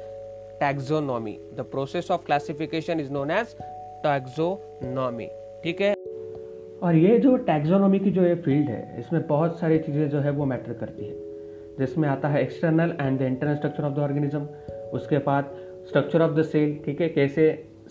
taxonomy the process of classification is known as taxonomy ठीक है? और ये जो टैक्सोनॉमी की जो ये फ़ील्ड है, इसमें बहुत सारी चीज़ें जो है वो मैटर करती है। जिसमें आता है external and the internal structure of the organism उसके बाद स्ट्रक्चर ऑफ़ द सेल ठीक है, कैसे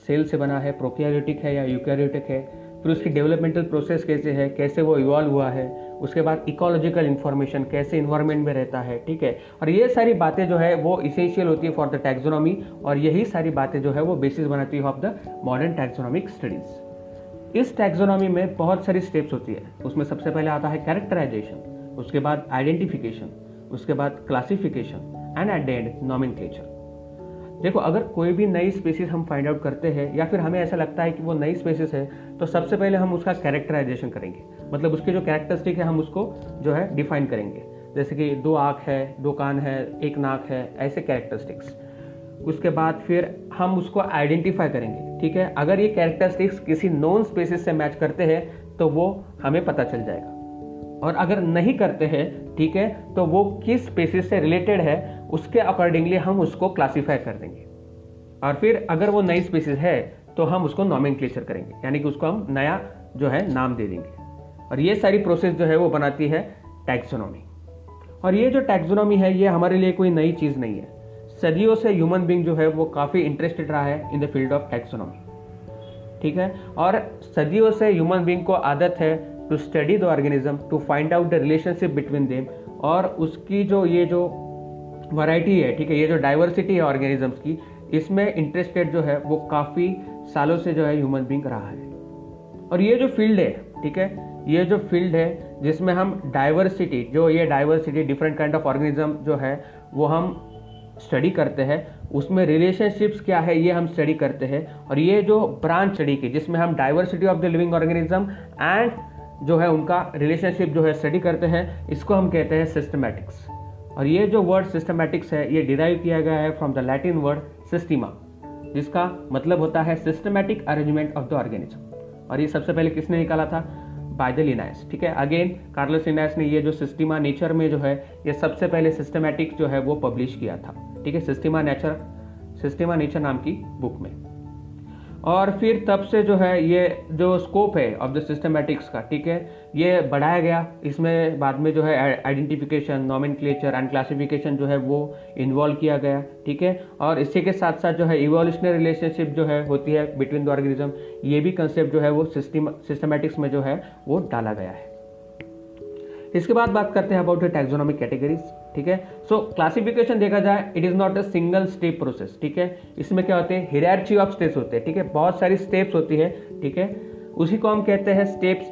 सेल से बना है प्रोकैरियोटिक है या यूकैरियोटिक है फिर उसकी डेवलपमेंटल प्रोसेस कैसे है, कैसे वो इवॉल्व हुआ है, उसके बाद इकोलॉजिकल इन्फॉर्मेशन कैसे इन्वायरमेंट में रहता है, ठीक है? और ये सारी बातें जो है, वो इसेंशियल होती है फॉर द टैक्सोनॉमी और यही सारी बातें जो है, वो बेसिस बनाती है of the modern taxonomic studies इस टैक्सोनॉमी में बहुत सारी स्टेप्स होती है। उसमें सबसे पहले आता है कैरेक्टराइजेशन उसके बाद आइडेंटिफिकेशन उसके बाद classification and at the end nomen देखो, अगर कोई भी नई स्पेसिस हम फाइंड आउट करते हैं या फिर हमें ऐसा लगता है कि वो नई स्पेसिस है तो सबसे पहले हम उसका कैरेक्टराइजेशन करेंगे। मतलब उसके जो कैरेक्टरिस्टिक है, हम उसको जो है डिफाइन करेंगे। जैसे कि दो आँख है, दो कान है, एक नाक है, ऐसे कैरेक्टरिस्टिक्स उसके बाद फिर हम उसको आइडेंटिफाई करेंगे, ठीक है? अगर ये कैरेक्टरिस्टिक्स किसी नॉन स्पेसिस से मैच करते हैं तो वो हमें पता चल जाएगा। और अगर नहीं करते हैं, ठीक है तो वो किस स्पेसिस से रिलेटेड है, उसके अकॉर्डिंगली हम उसको क्लासीफाई कर देंगे। और फिर अगर वो नई स्पेसिस है तो हम उसको नॉमिन करेंगे। यानी कि उसको हम नया जो है नाम दे देंगे। और ये सारी प्रोसेस जो है वो बनाती है टैक्सोनॉमी और ये जो टैक्सोनॉमी है, ये हमारे लिए कोई नई चीज़ नहीं है। सदियों से ह्यूमन बींग जो है वो काफ़ी इंटरेस्टेड रहा है in the field of taxonomy ठीक है? और सदियों से ह्यूमन बींग को आदत है to study the organism to find out the relationship between them और उसकी जो ये जो वैरायटी है, ठीक है? ये जो डाइवर्सिटी है ऑर्गेनिजम्स की इसमें इंटरेस्टेड जो है, वो काफ़ी सालों से जो है ह्यूमन बींग रहा है। और ये जो फ़ील्ड है, ठीक है, ये जो फ़ील्ड है, जिसमें हम डाइवर्सिटी जो ये diversity different kind of organism जो है, वो हम स्टडी करते हैं, उसमें रिलेशनशिप्स क्या है, ये हम स्टडी करते हैं। और ये जो ब्रांच स्टडी की, जिसमें हम diversity of the living organism and जो है उनका रिलेशनशिप जो है स्टडी करते हैं, इसको हम कहते हैं सिस्टमैटिक्स और ये जो वर्ड सिस्टमैटिक्स है, ये डिराइव किया गया है from the Latin word systema, जिसका मतलब होता है systematic arrangement of the organism और ये सबसे पहले किसने निकाला था? बाय द लिनाइस ठीक है? अगेन कार्लोस लिनायस ने ये जो सिस्टिमा नेचर में जो है, ये सबसे पहले सिस्टमैटिक जो है, वो पब्लिश किया था। ठीक है? सिस्टिमा नेचर सिस्टिमा नेचर नाम की बुक में। और फिर तब से जो है, ये जो स्कोप है ऑफ़ द सिस्टमेटिक्स का, ठीक है, ये बढ़ाया गया। इसमें बाद में जो है आइडेंटिफिकेशन नॉमिन एंड क्लासिफिकेशन जो है, वो इन्वॉल्व किया गया, ठीक है। और इसी के साथ साथ जो है इवोल्यूशनरी रिलेशनशिप जो है, होती है बिटवीन द ऑर्गेनिज्म ये भी कंसेप्ट जो है, वो सिस्टमेटिक्स में जो है, वो डाला गया है। इसके बाद बात करते हैं अबाउट द टैक्सोनॉमिक कैटेगरीज ठीक है? सो क्लासिफिकेशन देखा जाए it is not a single step process ठीक है? इसमें क्या होते हैं? हिरार्ची ऑफ़ स्टेप्स होते हैं, ठीक है? बहुत सारी स्टेप्स होती है, ठीक है? उसी को हम कहते हैं स्टेप्स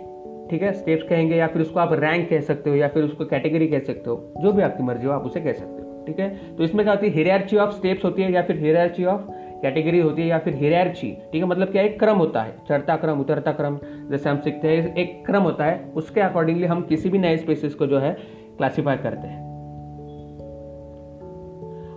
ठीक है? स्टेप्स कहेंगे या फिर उसको आप रैंक कह सकते हो या फिर उसको कैटेगरी कह सकते हो, जो भी आपकी मर्ज़ी हो आप उसे कह सकते हो, ठीक है? तो इसमें क्या होती है? हिरार्ची ऑफ़ स्टेप्स होती है या फिर हिरार्ची ऑफ़ कैटेगरी होती है या फिर हिरार्ची ठीक है? मतलब क्या एक क्रम होता है, चढ़ता क्रम, उतरता क्रम, जैसे हम सीखते हैं, एक क्रम होता है, उसके अकॉर्डिंगली हम किसी भी नए स्पेसिस को जो है क्लासीफाई करते हैं।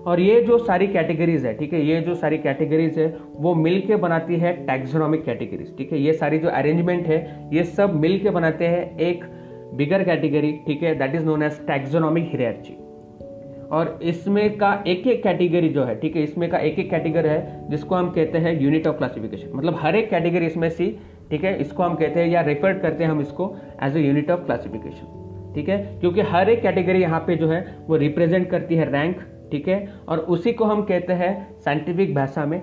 और ये जो सारी कैटेगरीज है, ठीक है, ये जो सारी कैटेगरीज है, वो मिल के बनाती है टैक्सोनॉमिक कैटेगरीज ठीक है, ये सारी जो अरेंजमेंट है, ये सब मिल के बनाते हैं एक बिगर कैटेगरी ठीक है that is known as taxonomic hierarchy और इसमें का एक एक कैटेगरी जो है, ठीक है, इसमें का एक एक कैटेगरी है, जिसको हम कहते हैं यूनिट ऑफ़ क्लासिफिकेशन मतलब हर एक कैटेगरी इसमें सी, ठीक है, इसको हम कहते हैं या रेफर करते हैं हम इसको as a unit of classification ठीक है, क्योंकि हर एक कैटेगरी यहाँ पे जो है, वो रिप्रेजेंट करती है रैंक ठीक है? और उसी को हम कहते हैं साइंटिफिक भाषा में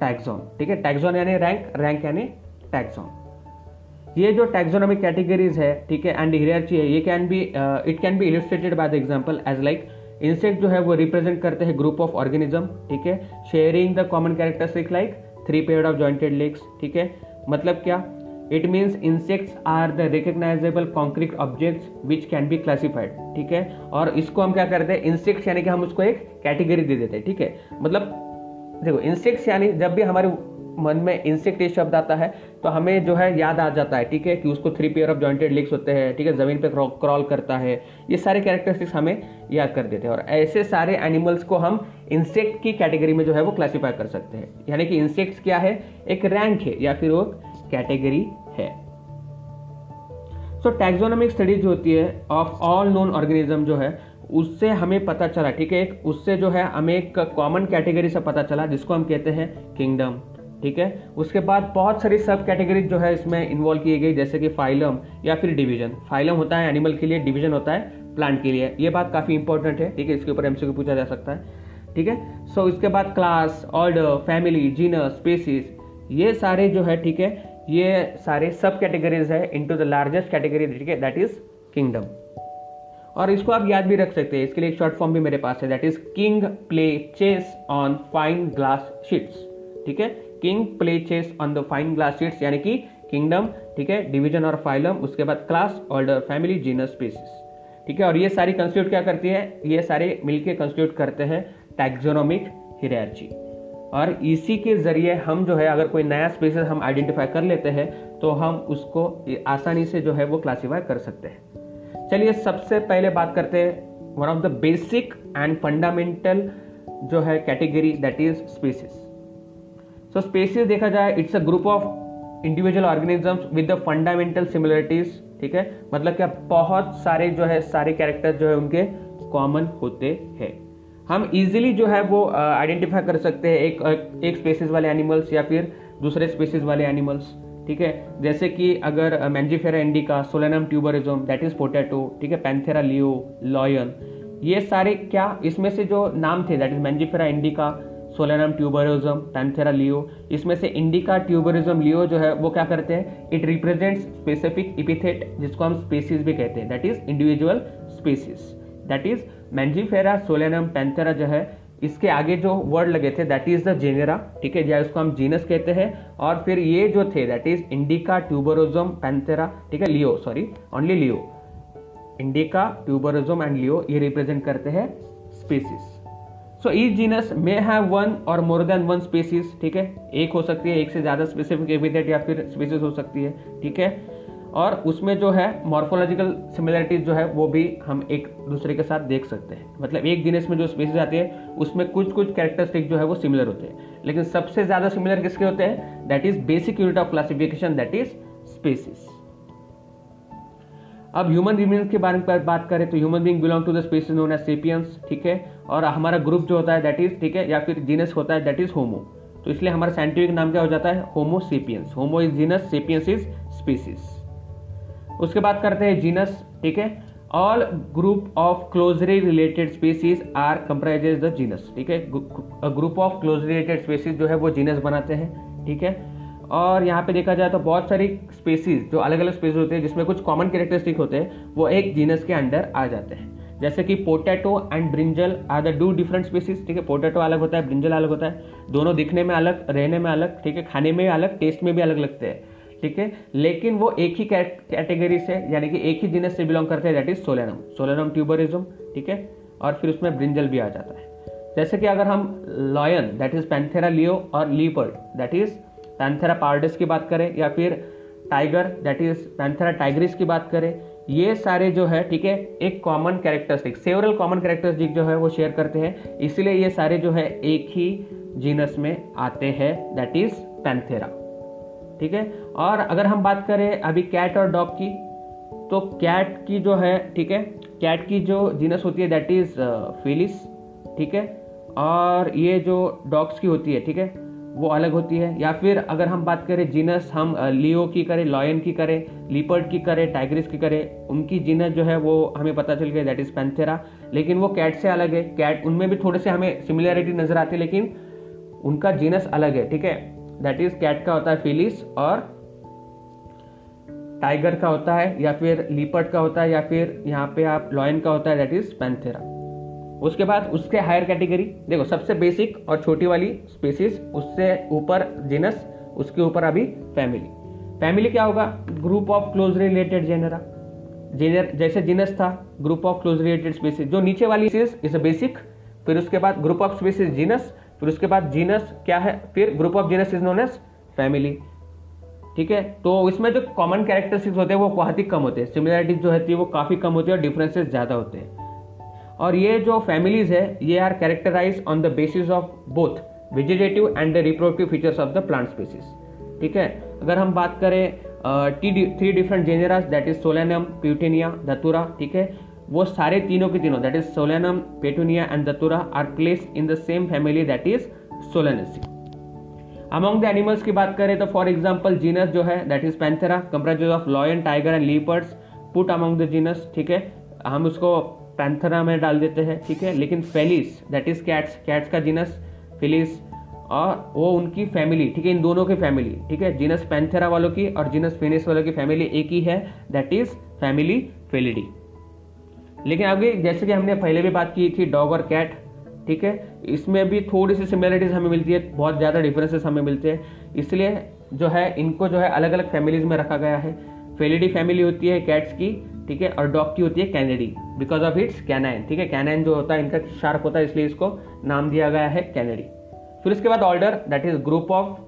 टैक्सॉन ठीक है? टैक्सॉन यानी रैंक रैंक यानी टैक्सॉन ये जो टैक्सोनॉमिक कैटेगरीज है, ठीक है? एंड हियरची है ये can be it can be illustrated by the example as like insect जो है वो रिप्रेजेंट करते हैं ग्रुप ऑफ़ ऑर्गेनिज्म ठीक है? Sharing the common characteristic like three pair of jointed legs ठीक है? मतलब क्या? It means insects are the recognizable concrete objects which can be classified ठीक है? और इसको हम क्या करते हैं? इंसेक्ट्स यानी कि हम उसको एक कैटेगरी दे देते हैं, ठीक है? मतलब देखो इंसेक्ट्स यानी जब भी हमारे मन में इंसेक्ट ये शब्द आता है तो हमें जो है याद आ जाता है, ठीक है? कि उसको three pair of jointed legs होते हैं, ठीक है? ज़मीन पे क्रॉल करता है, ये सारे कैरेक्टरिस्टिक्स हमें याद कर देते हैं। और ऐसे सारे एनिमल्स को हम इंसेक्ट की कैटेगरी में जो है वो क्लासीफाई कर सकते हैं। यानी कि इंसेक्ट्स क्या है? एक रैंक है, या फिर वो कैटेगरी है। सो टैक्सोनॉमिक स्टडीज़ जो होती है ऑफ़ ऑल नोन ऑर्गेनिज्म जो है, उससे हमें पता चला, ठीक है? एक, उससे जो है, हमें एक कॉमन कैटेगरी से पता चला, जिसको हम कहते हैं किंगडम ठीक है? उसके बाद बहुत सारी सब कैटेगरी जो है, इसमें इन्वॉल्व की गई जैसे कि फाइलम या फिर डिवीज़न फाइलम होता है एनिमल के लिए डिवीज़न होता है प्लांट के लिए। ये बात काफ़ी इंपॉर्टेंट है, ठीक है? इसके ऊपर एमसीक्यू पूछा जा सकता है, ठीक है? सो इसके बाद class order family genus species ये सारे जो है, ठीक है ये सारे सब कैटेगरीज है into the largest category that is kingdom और इसको आप याद भी रख सकते हैं, इसके लिए एक शॉर्ट फॉर्म भी मेरे पास है that is king play chess on fine glass sheets ठीक है? King play chess on the fine glass sheets यानी कि किंगडम ठीक है? डिवीज़न और फाइलम उसके बाद class order family genus species ठीक है? और ये सारी कंस्टिट्यूट क्या करती है? ये सारे मिलके कंस्टिट्यूट करते हैं टैक्सोनॉमिक हिरियर्ची और इसी के ज़रिए हम जो है, अगर कोई नया स्पीसीज हम आइडेंटिफाई कर लेते हैं तो हम उसको आसानी से जो है, वो क्लासीफाई कर सकते हैं। चलिए सबसे पहले बात करते हैं one of the basic and fundamental जो है category that is species so species देखा जाए it's a group of individual organisms with the fundamental similarities ठीक है? मतलब क्या बहुत सारे जो है, सारे कैरेक्टर जो है, उनके कॉमन होते हैं। हम इजीली जो है वो आइडेंटिफाई कर सकते हैं एक एक स्पेसिस वाले एनिमल्स या फिर दूसरे स्पेसिस वाले एनिमल्स ठीक है? जैसे कि अगर Mangifera indica Solanum tuberosum that is potato ठीक है? पैंथेरा लियो लॉयन ये सारे क्या इसमें से जो नाम थे that is Mangifera indica Solanum tuberosum Panthera leo इसमें से इंडिका ट्यूबरिज्म लियो जो है, वो क्या करते हैं? इट रिप्रेजेंट्स स्पेसिफिक इपिथेट जिसको हम स्पेसिस भी कहते हैं that is individual species that is Mangifera Solanum Panthera जो है, इसके आगे जो वर्ड लगे थे दैट इज़ द जेनेरा ठीक है या इसको हम जीनस कहते हैं, और फिर ये जो थे that is indica tuberosum Panthera ठीक है leo sorry only leo indica tuberosum and leo ये रिप्रेजेंट करते हैं species so each genus may have one or more than one species ठीक है, एक हो सकती है, एक से ज़्यादा स्पेसिफिक एपिथेट या फिर स्पीसीज हो सकती है, ठीक है। और उसमें जो है मॉर्फोलॉजिकल सिमिलरिटीज जो है, वो भी हम एक दूसरे के साथ देख सकते हैं। मतलब एक जीनस में जो स्पीसीज आती है, उसमें कुछ कुछ कैरेक्टरिस्टिक जो है, वो सिमिलर होते हैं। लेकिन सबसे ज़्यादा सिमिलर किसके होते हैं? That is basic unit of classification that is species अब ह्यूमन बींग के बारे में बात करें तो human being belong to the species known as sapiens ठीक है? और हमारा ग्रुप जो होता है दैट इज़ ठीक है? या फिर जीनस होता है दैट इज़ होमो तो इसलिए हमारा साइंटिफिक नाम क्या हो जाता है? Homo sapiens Homo is genus sapiens is species उसके बाद करते हैं जीनस ठीक है? All group of closely related species are comprises the genus ठीक है? Group of closely related species जो है वो जीनस बनाते हैं, ठीक है? और यहाँ पे देखा जाए तो बहुत सारी स्पेसीज जो अलग अलग स्पेसीज होते हैं, जिसमें कुछ कॉमन कैरेक्टरिस्टिक होते हैं, वो एक जीनस के अंडर आ जाते हैं। जैसे कि potato and brinjal are the two different species ठीक है? पोटैटो अलग होता है ब्रिंजल अलग होता है। दोनों दिखने में अलग, रहने में अलग, ठीक है? खाने में अलग टेस्ट में भी अलग लगते हैं। ठीक है? लेकिन वो एक ही कैटेगरी से यानी कि एक ही जीनस से बिलोंग करते हैं that is solanum solanum tuberosum ठीक है? और फिर उसमें ब्रिंजल भी आ जाता है। जैसे कि अगर हम lion that is Panthera leo और leopard that is Panthera pardus की बात करें, या फिर tiger that is Panthera tigris की बात करें, ये सारे जो है, ठीक है, एक common characteristic several common characteristic जो है, वो शेयर करते हैं। इसलिए ये सारे जो है, एक ही जीनस में आते हैं दैट इज़ पैंथेरा ठीक है? और अगर हम बात करें अभी कैट और डॉग की तो कैट की जो है, ठीक है? कैट की जो जीनस होती है दैट इज़ फिलिस ठीक है? और ये जो डॉग्स की होती है, ठीक है? वो अलग होती है। या फिर अगर हम बात करें जीनस हम लियो की करें लॉयन की करें लीपर्ड की करें टाइग्रिस की करें, उनकी जीनस जो है वो हमें पता चल गया दैट इज़ पैंथेरा लेकिन वो कैट से अलग है। कैट उनमें भी थोड़े से हमें सिमिलैरिटी नज़र आती है, लेकिन उनका जीनस अलग है, ठीक है? दैट इज़ कैट का होता है फिलिस और टाइगर का होता है या फिर लीपर्ड का होता है या फिर यहाँ पे आप लॉयन का होता है दैट इज़ पैंथेरा उसके बाद उसके हायर कैटेगरी देखो सबसे बेसिक और छोटी वाली स्पेसिस उससे ऊपर जीनस उसके ऊपर अभी फैमिली फैमिली क्या होगा? Group of close related genera genera जैसे जीनस था group of close related species जो नीचे वाली इज़ अ बेसिक फिर उसके बाद ग्रुप ऑफ़ स्पेसिस जीनस फिर उसके बाद जीनस क्या है? फिर group of genus is known as family ठीक है? तो इसमें जो कॉमन कैरेक्टरिस्टिक्स होते हैं, वो बहुत ही कम होते हैं। सिमिलरिटीज जो होती है, वो काफ़ी कम होती है और डिफरेंसेस ज़्यादा होते हैं। और ये जो फैमिलीज़ है, ये are characterise on the basis of both vegetative and the reproductive features of the plant species ठीक है? अगर हम बात करें three different generas that is Solanum Petunia Datura ठीक है? वो सारे तीनों के तीनों that is Solanum Petunia and Datura are place in the same family that is Solanaceae among the animals की बात करें तो फॉर एग्ज़ाम्पल जीनस जो है that is Panthera comprise of lion tiger and leopards put among the genus ठीक है? हम उसको पैंथरा में डाल देते हैं, ठीक है? लेकिन Felis that is cats cats का जीनस फिलिस और वो उनकी फैमिली ठीक है? इन दोनों की फैमिली ठीक है? जीनस पैंथेरा वालों की और जीनस फिनिस वालों की फैमिली एक ही है दैट इज़ फैमिली फेलिडी लेकिन अभी जैसे कि हमने पहले भी बात की थी डॉग और कैट, ठीक है? इसमें भी थोड़ी सी सिमिलरिटीज हमें मिलती है, बहुत ज़्यादा डिफरेंसेस हमें मिलते हैं। इसलिए जो है, इनको जो है अलग अलग फैमिलीज़ में रखा गया है। फेलिडी फैमिली होती है कैट्स की, ठीक है? और डॉग की होती है Canidae because of its canine ठीक है? कैनाइन जो होता है, इनका शार्प होता है, इसलिए इसको नाम दिया गया है कैनेडी फिर इसके बाद order that is group of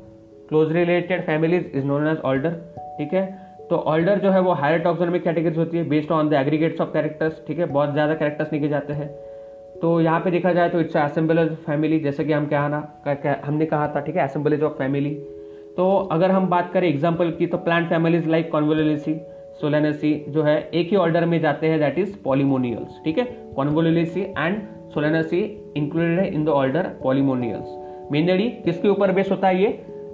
close related families is known as order ठीक है? तो ऑर्डर जो है वो हायर टॉक्सोनमिक कैटेगरीज होती है based on the aggregates of characters ठीक है? बहुत ज़्यादा कैरेक्टर्स लिखे जाते हैं। तो यहाँ पे देखा जाए तो इट्स असेंबलेज फैमिली जैसे कि हम क्या ना हमने कहा था, ठीक है? असेंबलेज ऑफ़ फैमिली तो अगर हम बात करें एग्ज़ाम्पल की तो plant families like Convolvulaceae Solanaceae जो है, एक ही ऑर्डर में जाते हैं दैट इज़ पॉलीमोनियल्स ठीक है? कॉन्वोलेसी एंड सोलेनेसी इंक्लूडेड है in the order Polemoniales mainly किसके ऊपर बेस होता है ये?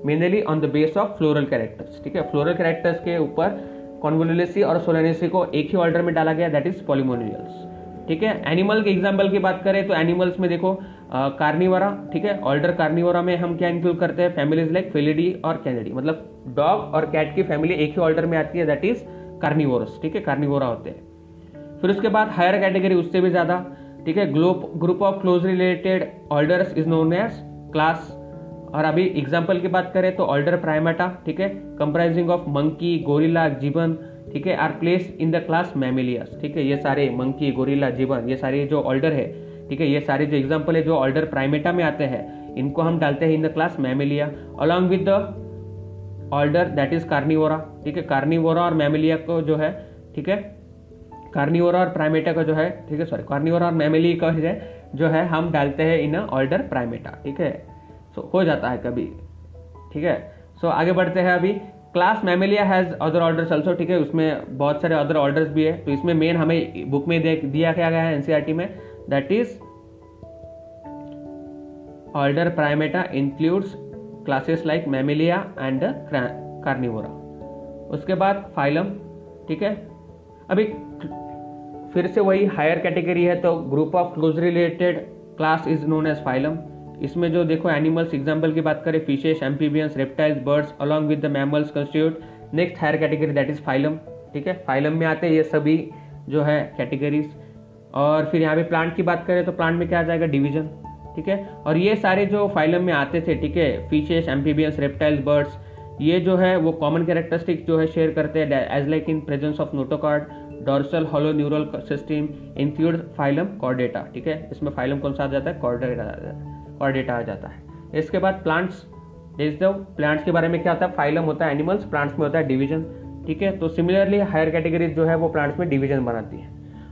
Mainly on the base of floral characters ठीक है? फ्लोरल कैरेक्टर्स के ऊपर कॉन्वोलेसी और सोलेनेसी को एक ही ऑर्डर में डाला गया दैट इज़ पॉलीमोनियल्स ठीक है? एनिमल के एग्ज़ाम्पल की बात करें तो एनिमल्स में देखो कार्निवरा ठीक है? ऑर्डर कार्निवरा में हम क्या इंक्लूड करते हैं? फैमिलीज़ लाइक फेलिडी और कैनेडी मतलब डॉग और कैट की फैमिली एक ही ऑर्डर में आती है दैट इज़ कार्निवोरस ठीक है? कार्निवोरा होते हैं। फिर उसके बाद हायर कैटेगरी उससे भी ज़्यादा, ठीक है? Group group of close related orders is known as class और अभी एग्ज़ाम्पल की बात करें तो ऑर्डर प्राइमेटा ठीक है? Comprising of monkey gorilla gibbon, ठीक है? Are place in the class Mammalia ठीक है? ये सारे मंकी गोरिला जीवन, ये सारे जो ऑर्डर है, ठीक है? ये सारे जो एग्ज़ाम्पल है जो ऑर्डर प्राइमेटा में आते हैं, इनको हम डालते हैं in the class Mammalia along with the order that is Carnivora ठीक है? कार्निवोरा और मैमिलिया को जो है, ठीक है? कार्निवोरा और प्राइमेटा का जो है, ठीक है? सॉरी कार्निवोरा और मैमिली का जो है हम डालते हैं इन ऑर्डर प्राइमेटा ठीक है? सो हो जाता है कभी। ठीक है? सो आगे बढ़ते हैं अभी। Class Mammalia has other orders also ठीक है? उसमें बहुत सारे अदर ऑर्डर्स भी है। तो इसमें मेन हमें बुक में दिया क्या गया है एनसीआरटी में? That is order Primata includes classes like Mammalia and Carnivora उसके बाद फाइलम ठीक है? अभी फिर से वही हायर कैटेगरी है तो group of close related class is known as phylum इसमें जो देखो एनिमल्स एग्ज़ाम्पल की बात करें fishes amphibians reptiles birds along with the mammals constitute next higher category that is phylum ठीक है? फाइलम में आते हैं ये सभी जो है कैटेगरीज और फिर यहाँ पे प्लांट की बात करें तो प्लांट में क्या आ जाएगा? डिवीज़न ठीक है? और ये सारे जो फाइलम में आते थे, ठीक है? फिशेस एम्पीबियंस रेप्टाइल्स बर्ड्स ये जो है वो कॉमन कैरेक्टरिस्टिक जो है शेयर करते हैं as like in presence of notochord dorsal hollow neural system include phylum Chordata ठीक है? इसमें फाइलम कौन सा आ जाता है? कॉर्डेटा आ जाता है। कॉर्डेटा आ जाता है। इसके बाद प्लांट्स देख दो प्लांट्स के बारे में क्या होता है? फाइलम होता है एनिमल्स प्लांट्स में होता है डिवीज़न ठीक है? तो सिमिलरली हायर कैटेगरी जो है वो प्लांट्स में डिवीज़न बनाती है।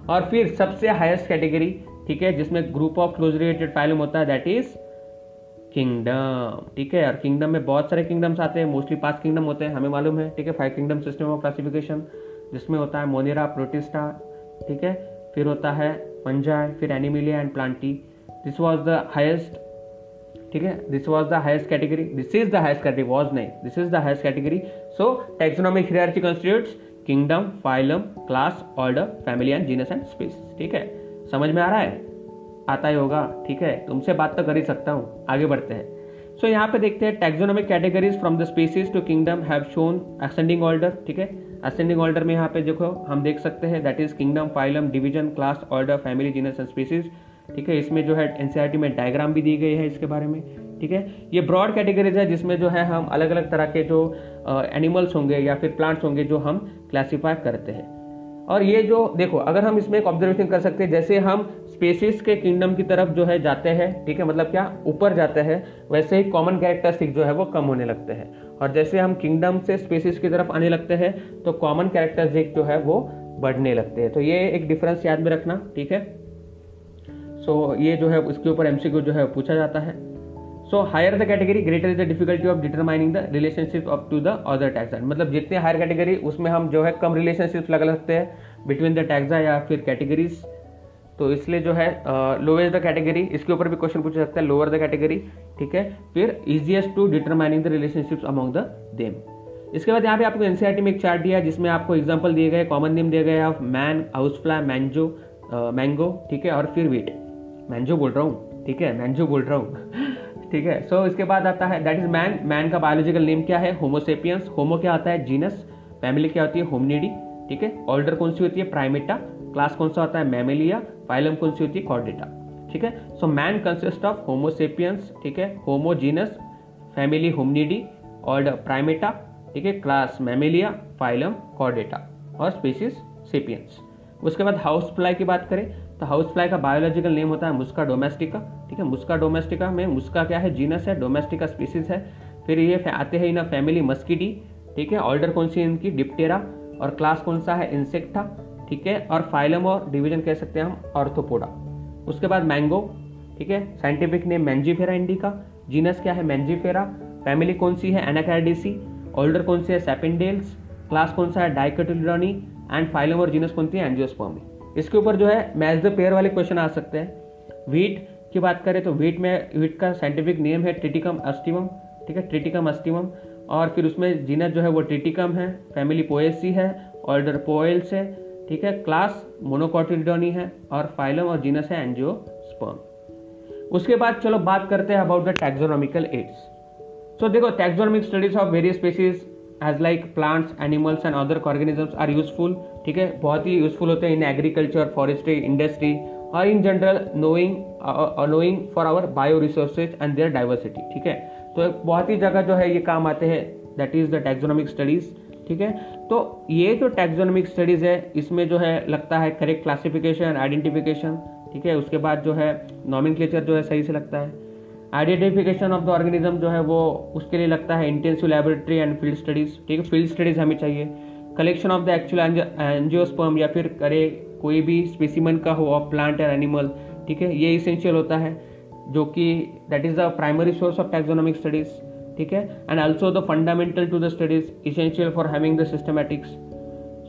और फिर सबसे हाईएस्ट कैटेगरी ठीक है, जिसमें group of close related phylum होता है दैट इज़ किंगडम ठीक है? और किंगडम में बहुत सारे किंगडम्स आते हैं मोस्टली पाँच किंगडम होते हैं, हमें मालूम है, ठीक है? Five kingdom system of classification जिसमें होता है मोनेरा प्रोटिस्टा ठीक है? फिर होता है पंजाय फिर Animalia and Plantae this was the highest ठीक है? This was the highest category this is the highest category was नहीं. This is the highest category so taxonomic hierarchy constitutes kingdom phylum class order family and genus and species ठीक है? समझ में आ रहा है? आता ही होगा. ठीक है? तुमसे बात तो कर ही सकता हूँ. आगे बढ़ते हैं. सो so, यहाँ पे देखते हैं taxonomic categories from the species to kingdom have shown ascending order ठीक है? असेंडिंग ऑर्डर में यहाँ पे देखो हम देख सकते हैं that is kingdom phylum division class order family genus and species ठीक है, इसमें जो है एनसीआरटी में डायग्राम भी दी गई है इसके बारे में, ठीक है? ये ब्रॉड कैटेगरीज है जिसमें जो है हम अलग अलग तरह के जो एनिमल्स होंगे या फिर प्लांट्स होंगे जो हम क्लासीफाई करते हैं। और ये जो, देखो, अगर हम इसमें एक ऑब्जर्वेशन कर सकते हैं, जैसे हम स्पेसिस के किंगडम की तरफ़ जो है जाते हैं, ठीक है मतलब क्या, ऊपर जाते हैं, वैसे ही कॉमन कैरेक्टरिस्टिक जो है वो कम होने लगते हैं। और जैसे हम किंगडम से स्पेसिस की तरफ़ आने लगते हैं तो कॉमन कैरेक्टरिस्टिक जो है वो बढ़ने लगते हैं। तो ये एक डिफरेंस याद में रखना, ठीक है? सो ये जो है उसके ऊपर एमसीक्यू जो है, पूछा जाता है। So higher the category greater is the difficulty of determining the relationship up to the other taxa मतलब जितने हायर कैटेगरी उसमें हम जो है कम रिलेशनशिप लगा सकते हैं बिटवीन द टैक्सा या फिर कैटेगरीज तो इसलिए जो है लोअर द कैटेगरी इसके ऊपर भी क्वेश्चन पूछा सकता है लोअर द कैटेगरी ठीक है? फिर easiest to determining the relationship among the them इसके बाद यहाँ पे आपको एनसीआरटी e में एक चार्ट दिया है, जिसमें आपको एग्जांपल दिए गए कॉमन नेम दिए गए of man house fly mango mango ठीक है? और फिर वीट मैंजो बोल रहा हूँ ठीक है? मैंजो बोल रहा हूँ ठीक है? सो so, इसके बाद आता है दैट इज़ मैन मैन का बायोलॉजिकल नेम क्या है? होमोसेपियंस होमो क्या आता है? जीनस फैमिली क्या होती है? होमनीडी ठीक है? ऑर्डर कौन सी होती है? प्राइमेटा क्लास कौन सा होता है? मैमेलिया फाइलम कौन सी होती है? कॉर्डेटा ठीक है? So man consist of homo sapiens ठीक है? Homo genus family hominidae order primata ठीक है? क्लास मैमेलिया फाइलम कॉर्डेटा और स्पीसीज सेपियंस उसके बाद हाउस फ्लाई की बात करें. तो हाउस फ्लाई का बायोलॉजिकल नेम होता है मुस्का डोमेस्टिका ठीक है? मुस्का डोमेस्टिका में मुस्का क्या है? जीनस है डोमेस्टिका स्पीसीज है। फिर ये आते हैं इन फैमिली मस्किडी ठीक है? ऑर्डर कौन सी इनकी? डिप्टेरा और क्लास कौन सा है? इंसेक्टा ठीक है? और फाइलम और डिवीज़न कह सकते हैं हम ऑर्थोपोडा उसके बाद मैंगो ठीक है? Scientific name Mangifera indica genus क्या है? मैंजीफेरा फैमिली कौन सी है? एनाकैडिसी ऑर्डर कौन सी है? सेपेंडेल्स क्लास कौन सा है? डाइकटिलॉनी एंड फाइलम और जीनस कौन सी है? एंजियोस्पर्मी इसके ऊपर जो है मैच द पेयर वाले क्वेश्चन आ सकते हैं। वीट की बात करें तो वीट में वीट का साइंटिफिक नेम है ट्रिटिकम अस्टिमम ठीक है? ट्रिटिकम अस्टिमम और फिर उसमें जीनस जो है, वो ट्रिटिकम है फैमिली पोएसी है ऑर्डर पोएल्स है, ठीक है? क्लास मोनोकॉटिडोनी है और फाइलम और जीनस है एंजियोस्पर्म उसके बाद चलो बात करते हैं about the taxonomical aids so देखो taxonomic studies of various species as like plants animals and other organisms are useful ठीक है? बहुत ही यूजफुल होते हैं इन एग्रीकल्चर फॉरेस्ट्री इंडस्ट्री और in general knowing knowing for our bio resources and their diversity ठीक है? तो बहुत ही जगह जो है ये काम आते हैं that is the taxonomic studies ठीक है? तो ये जो टैक्सोनॉमिक स्टडीज़ है, इसमें जो है लगता है करेक्ट क्लासिफिकेशन आइडेंटिफिकेशन ठीक है? उसके बाद जो है नॉमिन जो है सही से लगता है। आइडेंटिफिकेशन ऑफ़ द ऑर्गेनिज्म जो है वो, उसके लिए लगता है intensive laboratory and field studies ठीक है? फ़ील्ड स्टडीज़ हमें चाहिए। Collection of the actual angiosperm या फिर करे कोई भी स्पेसिमन का हो ऑफ़ प्लांट और एनिमल ठीक है? ये इसेंशियल होता है, जो कि that is the primary source of taxonomic studies ठीक है? And also the fundamental to the studies essential for having the systematics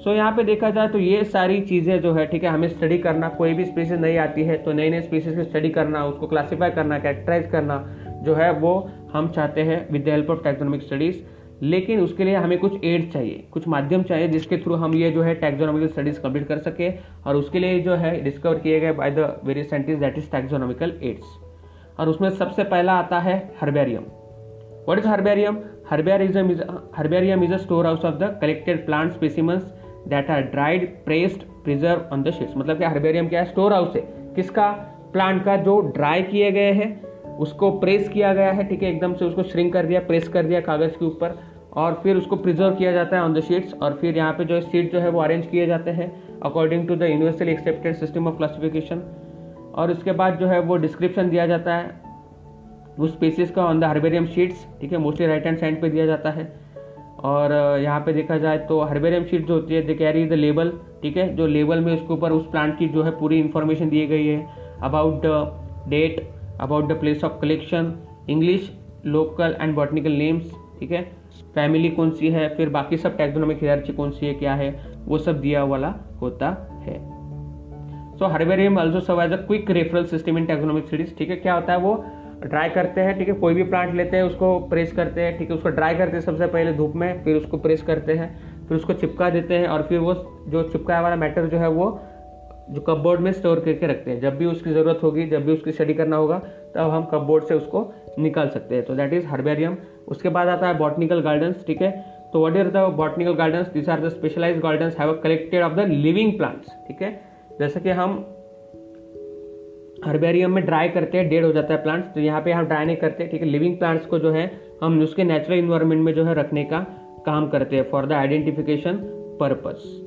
so यहाँ पे देखा जाए तो ये सारी चीज़ें जो है, ठीक है, हमें स्टडी करना, कोई भी स्पीसीज नहीं आती है तो नई नई स्पीसीज की स्टडी करना, उसको क्लासीफाई करना कैरेक्टराइज करना, जो है वो हम चाहते हैं with the help of taxonomic studies लेकिन उसके लिए हमें कुछ एड चाहिए, कुछ माध्यम चाहिए जिसके थ्रू हम ये जो है टैक्सोनॉमिकल स्टडीज़ कंप्लीट कर सके और उसके लिए जो है डिस्कवर किए गए by the various scientist that is taxonomical aids और उसमें सबसे पहला आता है herbarium what is herbarium herbarism is herbarium is a store house of the collected plant specimens that are dried pressed preserve on the sheets मतलब क्या herbarium क्या है? स्टोर हाउस है. किसका? प्लांट का जो ड्राई किए गए हैं, उसको प्रेस किया गया है, ठीक है? एकदम से उसको श्रिंक कर दिया प्रेस कर दिया कागज़ के ऊपर। और फिर उसको प्रिजर्व किया जाता है ऑन द शीट्स और फिर यहाँ पे जो है सीट जो है वो अरेंज किए जाते हैं according to the universally accepted system of classification और उसके बाद जो है वो डिस्क्रिप्शन दिया जाता है उस स्पेसिस का ऑन द हर्बेरियम शीट्स ठीक है मोस्टली राइट हैंड साइड पे दिया जाता है और यहाँ पे देखा जाए तो हर्बेरियम शीट जो होती है दे कैरी द लेबल ठीक है, जो लेबल में उसके ऊपर उस प्लांट की जो है पूरी इंफॉर्मेशन दी गई है about the date about the place of collection English local and botanical names ठीक है फैमिली कौन सी है, फिर बाकी सब टैक्सोनॉमिक हियरची कौन सी है, क्या है, वो सब दिया वाला होता है। So herbarium also serve as a quick referral system in taxonomic studies ठीक है? क्या होता है, वो ड्राई करते हैं, ठीक है? कोई भी प्लांट लेते हैं, उसको प्रेस करते हैं, ठीक है? उसको ड्राई करते हैं सबसे पहले धूप में, फिर उसको प्रेस करते हैं, फिर उसको चिपका देते हैं, और फिर वो जो चिपकाया वाला मैटर जो है, वो जो कपबोर्ड में स्टोर करके रखते हैं। जब भी उसकी ज़रूरत होगी, जब भी उसकी स्टडी करना होगा, तब हम कपबोर्ड से उसको निकाल सकते हैं। तो दैट इज़ हर्बेरियम उसके बाद आता है बॉटनिकल गार्डन्स ठीक है? तो what is the botanical gardens this are the specialise gardens have collected of the living plants ठीक है? जैसे कि हम हर्बेरियम में ड्राई करते हैं डेड हो जाता है प्लांट्स तो यहाँ पे हम ड्राई नहीं करते, ठीक है? लिविंग प्लांट्स को जो है, हम उसके नेचुरल इन्वायरमेंट में जो है रखने का काम करते हैं for the identification purpose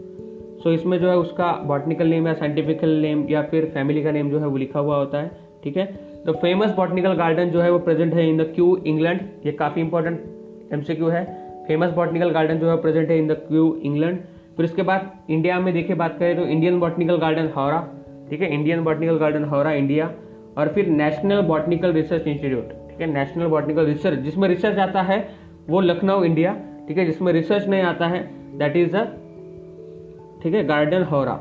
so इसमें जो है उसका बॉटनिकल नेम या साइंटिफिकल नेम या फिर फैमिली का नेम जो है वो लिखा हुआ होता है, ठीक है? द फ़ेमस बॉटनिकल गार्डन जो है वो प्रेजेंट है इन द क्यू इंग्लैंड ये काफ़ी इंपॉर्टेंट एमसीक्यू है। फ़ेमस बॉटनिकल गार्डन जो है प्रेजेंट है इन द क्यू इंग्लैंड फिर उसके बाद इंडिया में देखिए बात करें तो इंडियन बॉटनिकल गार्डन हावड़ा, ठीक है? Indian Botanical Garden Howrah India और फिर नेशनल बॉटनिकल रिसर्च इंस्टीट्यूट ठीक है? नेशनल बॉटनिकल रिसर्च जिसमें रिसर्च आता है वो लखनऊ इंडिया ठीक है? जिसमें रिसर्च नहीं आता है दैट इज़ द ठीक है? गार्डन हावड़ा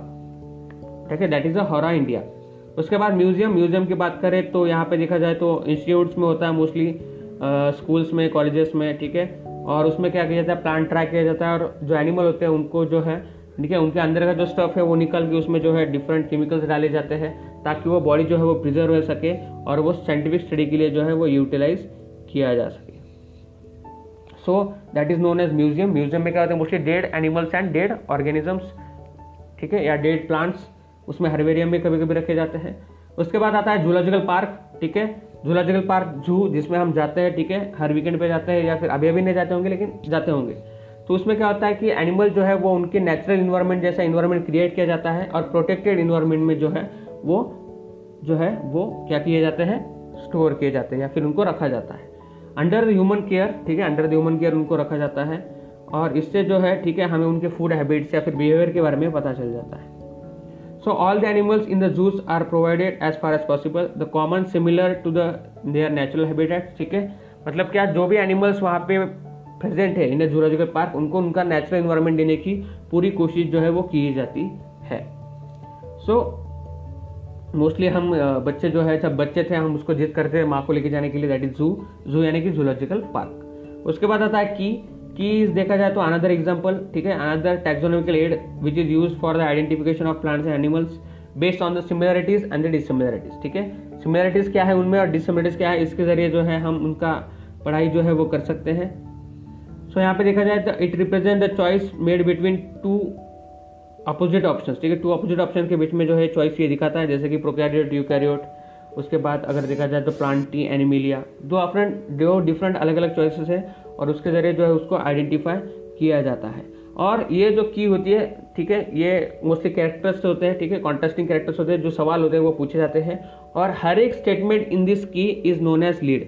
ठीक है? That is the Howrah India उसके बाद म्यूज़ियम म्यूज़ियम की बात करें तो यहाँ पे देखा जाए तो इंस्टीट्यूट्स में होता है मोस्टली स्कूल्स में कॉलेजेस में, ठीक है? और उसमें क्या किया जाता है? प्लांट ट्राई किया जाता है और जो एनिमल होते हैं उनको जो है, ठीक है? उनके अंदर का जो स्टफ़ है वो निकल के उसमें जो है डिफरेंट केमिकल्स डाले जाते हैं ताकि वो बॉडी जो है वो प्रिजर्व रह सके और वो साइंटिफिक स्टडी के लिए जो है वो यूटिलाइज किया जा सके। So that is known as museum museum में क्या होता है? Mostly dead animals and dead organisms ठीक है, या डेड प्लांट्स उसमें हर्बेरियम में कभी कभी रखे जाते हैं। उसके बाद आता है जूलॉजिकल पार्क, ठीक है? जूलॉजिकल पार्क जू, जिसमें हम जाते हैं, ठीक है? हर वीकेंड पे जाते हैं या फिर अभी अभी नहीं जाते होंगे, लेकिन जाते होंगे। तो उसमें क्या होता है कि एनिमल जो है वो उनके नेचुरल इन्वायरमेंट जैसा इन्वायरमेंट क्रिएट किया जाता है और प्रोटेक्टेड इन्वायरमेंट में जो है वो, जो है वो क्या किए जाते हैं? स्टोर किए जाते हैं या फिर उनको रखा जाता है। अंडर द ह्यूमन केयर ठीक है? अंडर द ह्यूमन केयर उनको रखा जाता है। और इससे जो है ठीक है हमें उनके फ़ूड हैबिट्स या फिर बिहेवियर के बारे में पता चल जाता है। So all the animals in the zoos are provided as far as possible. The common similar to the their natural habitat ठीक है? मतलब क्या जो भी एनिमल्स वहाँ पे प्रेजेंट है इन जूलॉजिकल पार्क उनको उनका नेचुरल इन्वायरमेंट देने की पूरी कोशिश जो है वो की जाती है। सो so, मोस्टली हम बच्चे जो है जब बच्चे थे हम उसको जिद करते हैं माँ को लेके जाने के लिए दैट इज़ जू जू यानी कि जूलॉजिकल पार्क उसके बाद आता है की कीज देखा जाए तो अनदर एग्ज़ाम्पल ठीक है? Another taxonomical aid which is use for the identification of plants and animals based on the similarities and the dissimilarities ठीक है? सिमिलरिटीज क्या है उनमें और डिसिमिलरिटीज क्या है? इसके ज़रिए जो है हम उनका पढ़ाई जो है वो कर सकते हैं। सो so, यहाँ पे देखा जाए तो it represent the choice made between two opposite option ठीक है? टू अपोजिट ऑप्शन के बीच में जो है चॉइस ये दिखाता है जैसे कि प्रोकैरियोट यूकैरियोट उसके बाद अगर देखा जाए तो प्लांटी एनिमिलिया दो अपरेंट दो डिफरेंट अलग अलग चॉइसेस है और उसके ज़रिए जो है उसको आइडेंटिफाई किया जाता है। और ये जो की होती है, ठीक है, ये मोस्टली कैरेक्टर्स होते हैं, ठीक है कॉन्टेस्टिंग कैरेक्टर्स होते हैं, जो सवाल होते हैं वो पूछे जाते हैं। और हर एक statement in this key is known as lead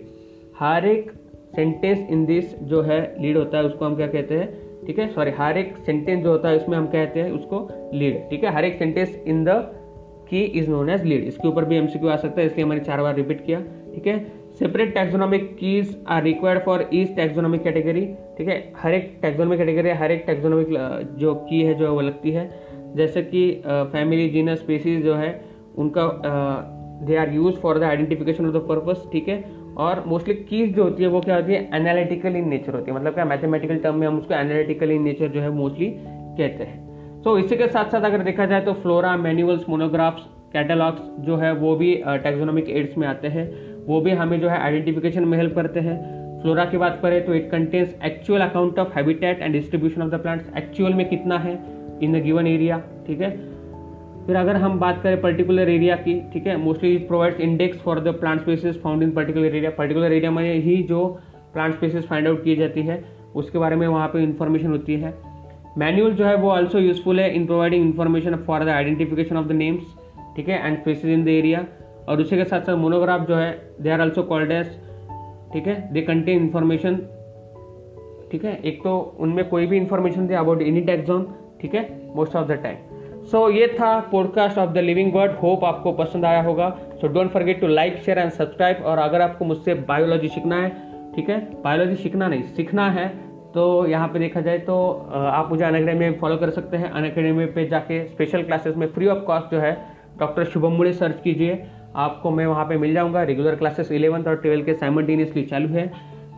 हर एक सेंटेंस इन दिस जो है लीड होता है, उसको हम क्या कहते हैं, ठीक है सॉरी हर एक सेंटेंस जो होता है, उसमें हम कहते हैं, उसको लीड ठीक है, हर एक sentence in the key is known as lead इसके ऊपर भी एमसीक्यू आ सकता है, इसलिए मैंने चार बार रिपीट किया, ठीक है? Separate taxonomic keys are required for each taxonomic category ठीक है? हर एक टैक्सोनॉमिक कैटेगरी हर एक टैक्सोनॉमिक जो की है, जो है वो लगती है। जैसे कि फैमिली जीनस स्पेसीज जो है, उनका they are use for the identification of the purpose ठीक है? और मोस्टली कीज जो होती है, वो क्या होती है? एनालिटिकल इन नेचर होती है। मतलब क्या? मैथमेटिकल टर्म में हम उसको एनालिटिकल इन नेचर जो है मोस्टली कहते हैं। सो so, इसी के साथ साथ अगर देखा जाए तो फ्लोरा मैनुअल्स मोनोग्राफ्स कैटलॉग्स जो है वो भी टेक्नोमिक एड्स में आते हैं। वो भी हमें जो है आइडेंटिफिकेशन में हेल्प करते हैं। फ्लोरा की बात करें तो it contains actual account of habitat and distribution of the plants actual में कितना है? इन द गिवन एरिया ठीक है? फिर अगर हम बात करें पर्टिकुलर एरिया की ठीक है? Mostly it provides index for the plant species found in particular area particular area में ही जो प्लांट स्पेसिस फाइंड आउट की जाती है उसके बारे में वहाँ पे इंफॉर्मेशन होती है। मैनुअल जो है वो ऑल्सो यूजफुल है in providing information for the identification of the names ठीक है and species in the area और उसी के साथ साथ मोनोग्राफ जो है they are also called as ठीक है दे कंटेन इन्फॉर्मेशन ठीक है, एक तो उनमें कोई भी इन्फॉर्मेशन थे अबाउट एनी टेक्सोन ठीक है most of the time so ये था podcast of the living world hope आपको पसंद आया होगा. So don't forget to like share and subscribe और अगर आपको मुझसे बायोलॉजी सीखना है, ठीक है बायोलॉजी सीखना नहीं, सीखना है तो यहाँ पे देखा जाए तो आप मुझे अन में फॉलो कर सकते हैं। अन पे जाके स्पेशल क्लासेस में फ्री ऑफ़ कॉस्ट जो है डॉक्टर शुभम मुड़े सर्च कीजिए। आपको मैं वहाँ पे मिल जाऊँगा। रेगुलर क्लासेस इलेवंथ और ट्वेल्थ के साइमल्टेनियसली चालू है।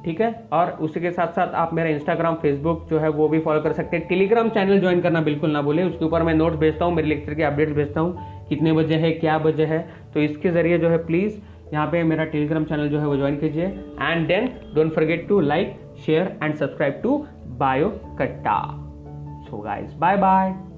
ठीक है? और उसी के साथ साथ आप मेरा इंस्टाग्राम फेसबुक जो है, वो भी फॉलो कर सकते हैं। टेलीग्राम चैनल ज्वाइन करना बिल्कुल ना बोले उसके ऊपर मैं नोट्स भेजता हूँ, मेरे लेक्चर के अपडेट्स भेजता हूँ। कितने बजे है, क्या बजे है? तो इसके ज़रिए जो है प्लीज़ यहाँ पे मेरा टेलीग्राम चैनल जो है, वो ज्वाइन कीजिए। And then don't forget to like share and subscribe to BioCutta. So guys, bye bye.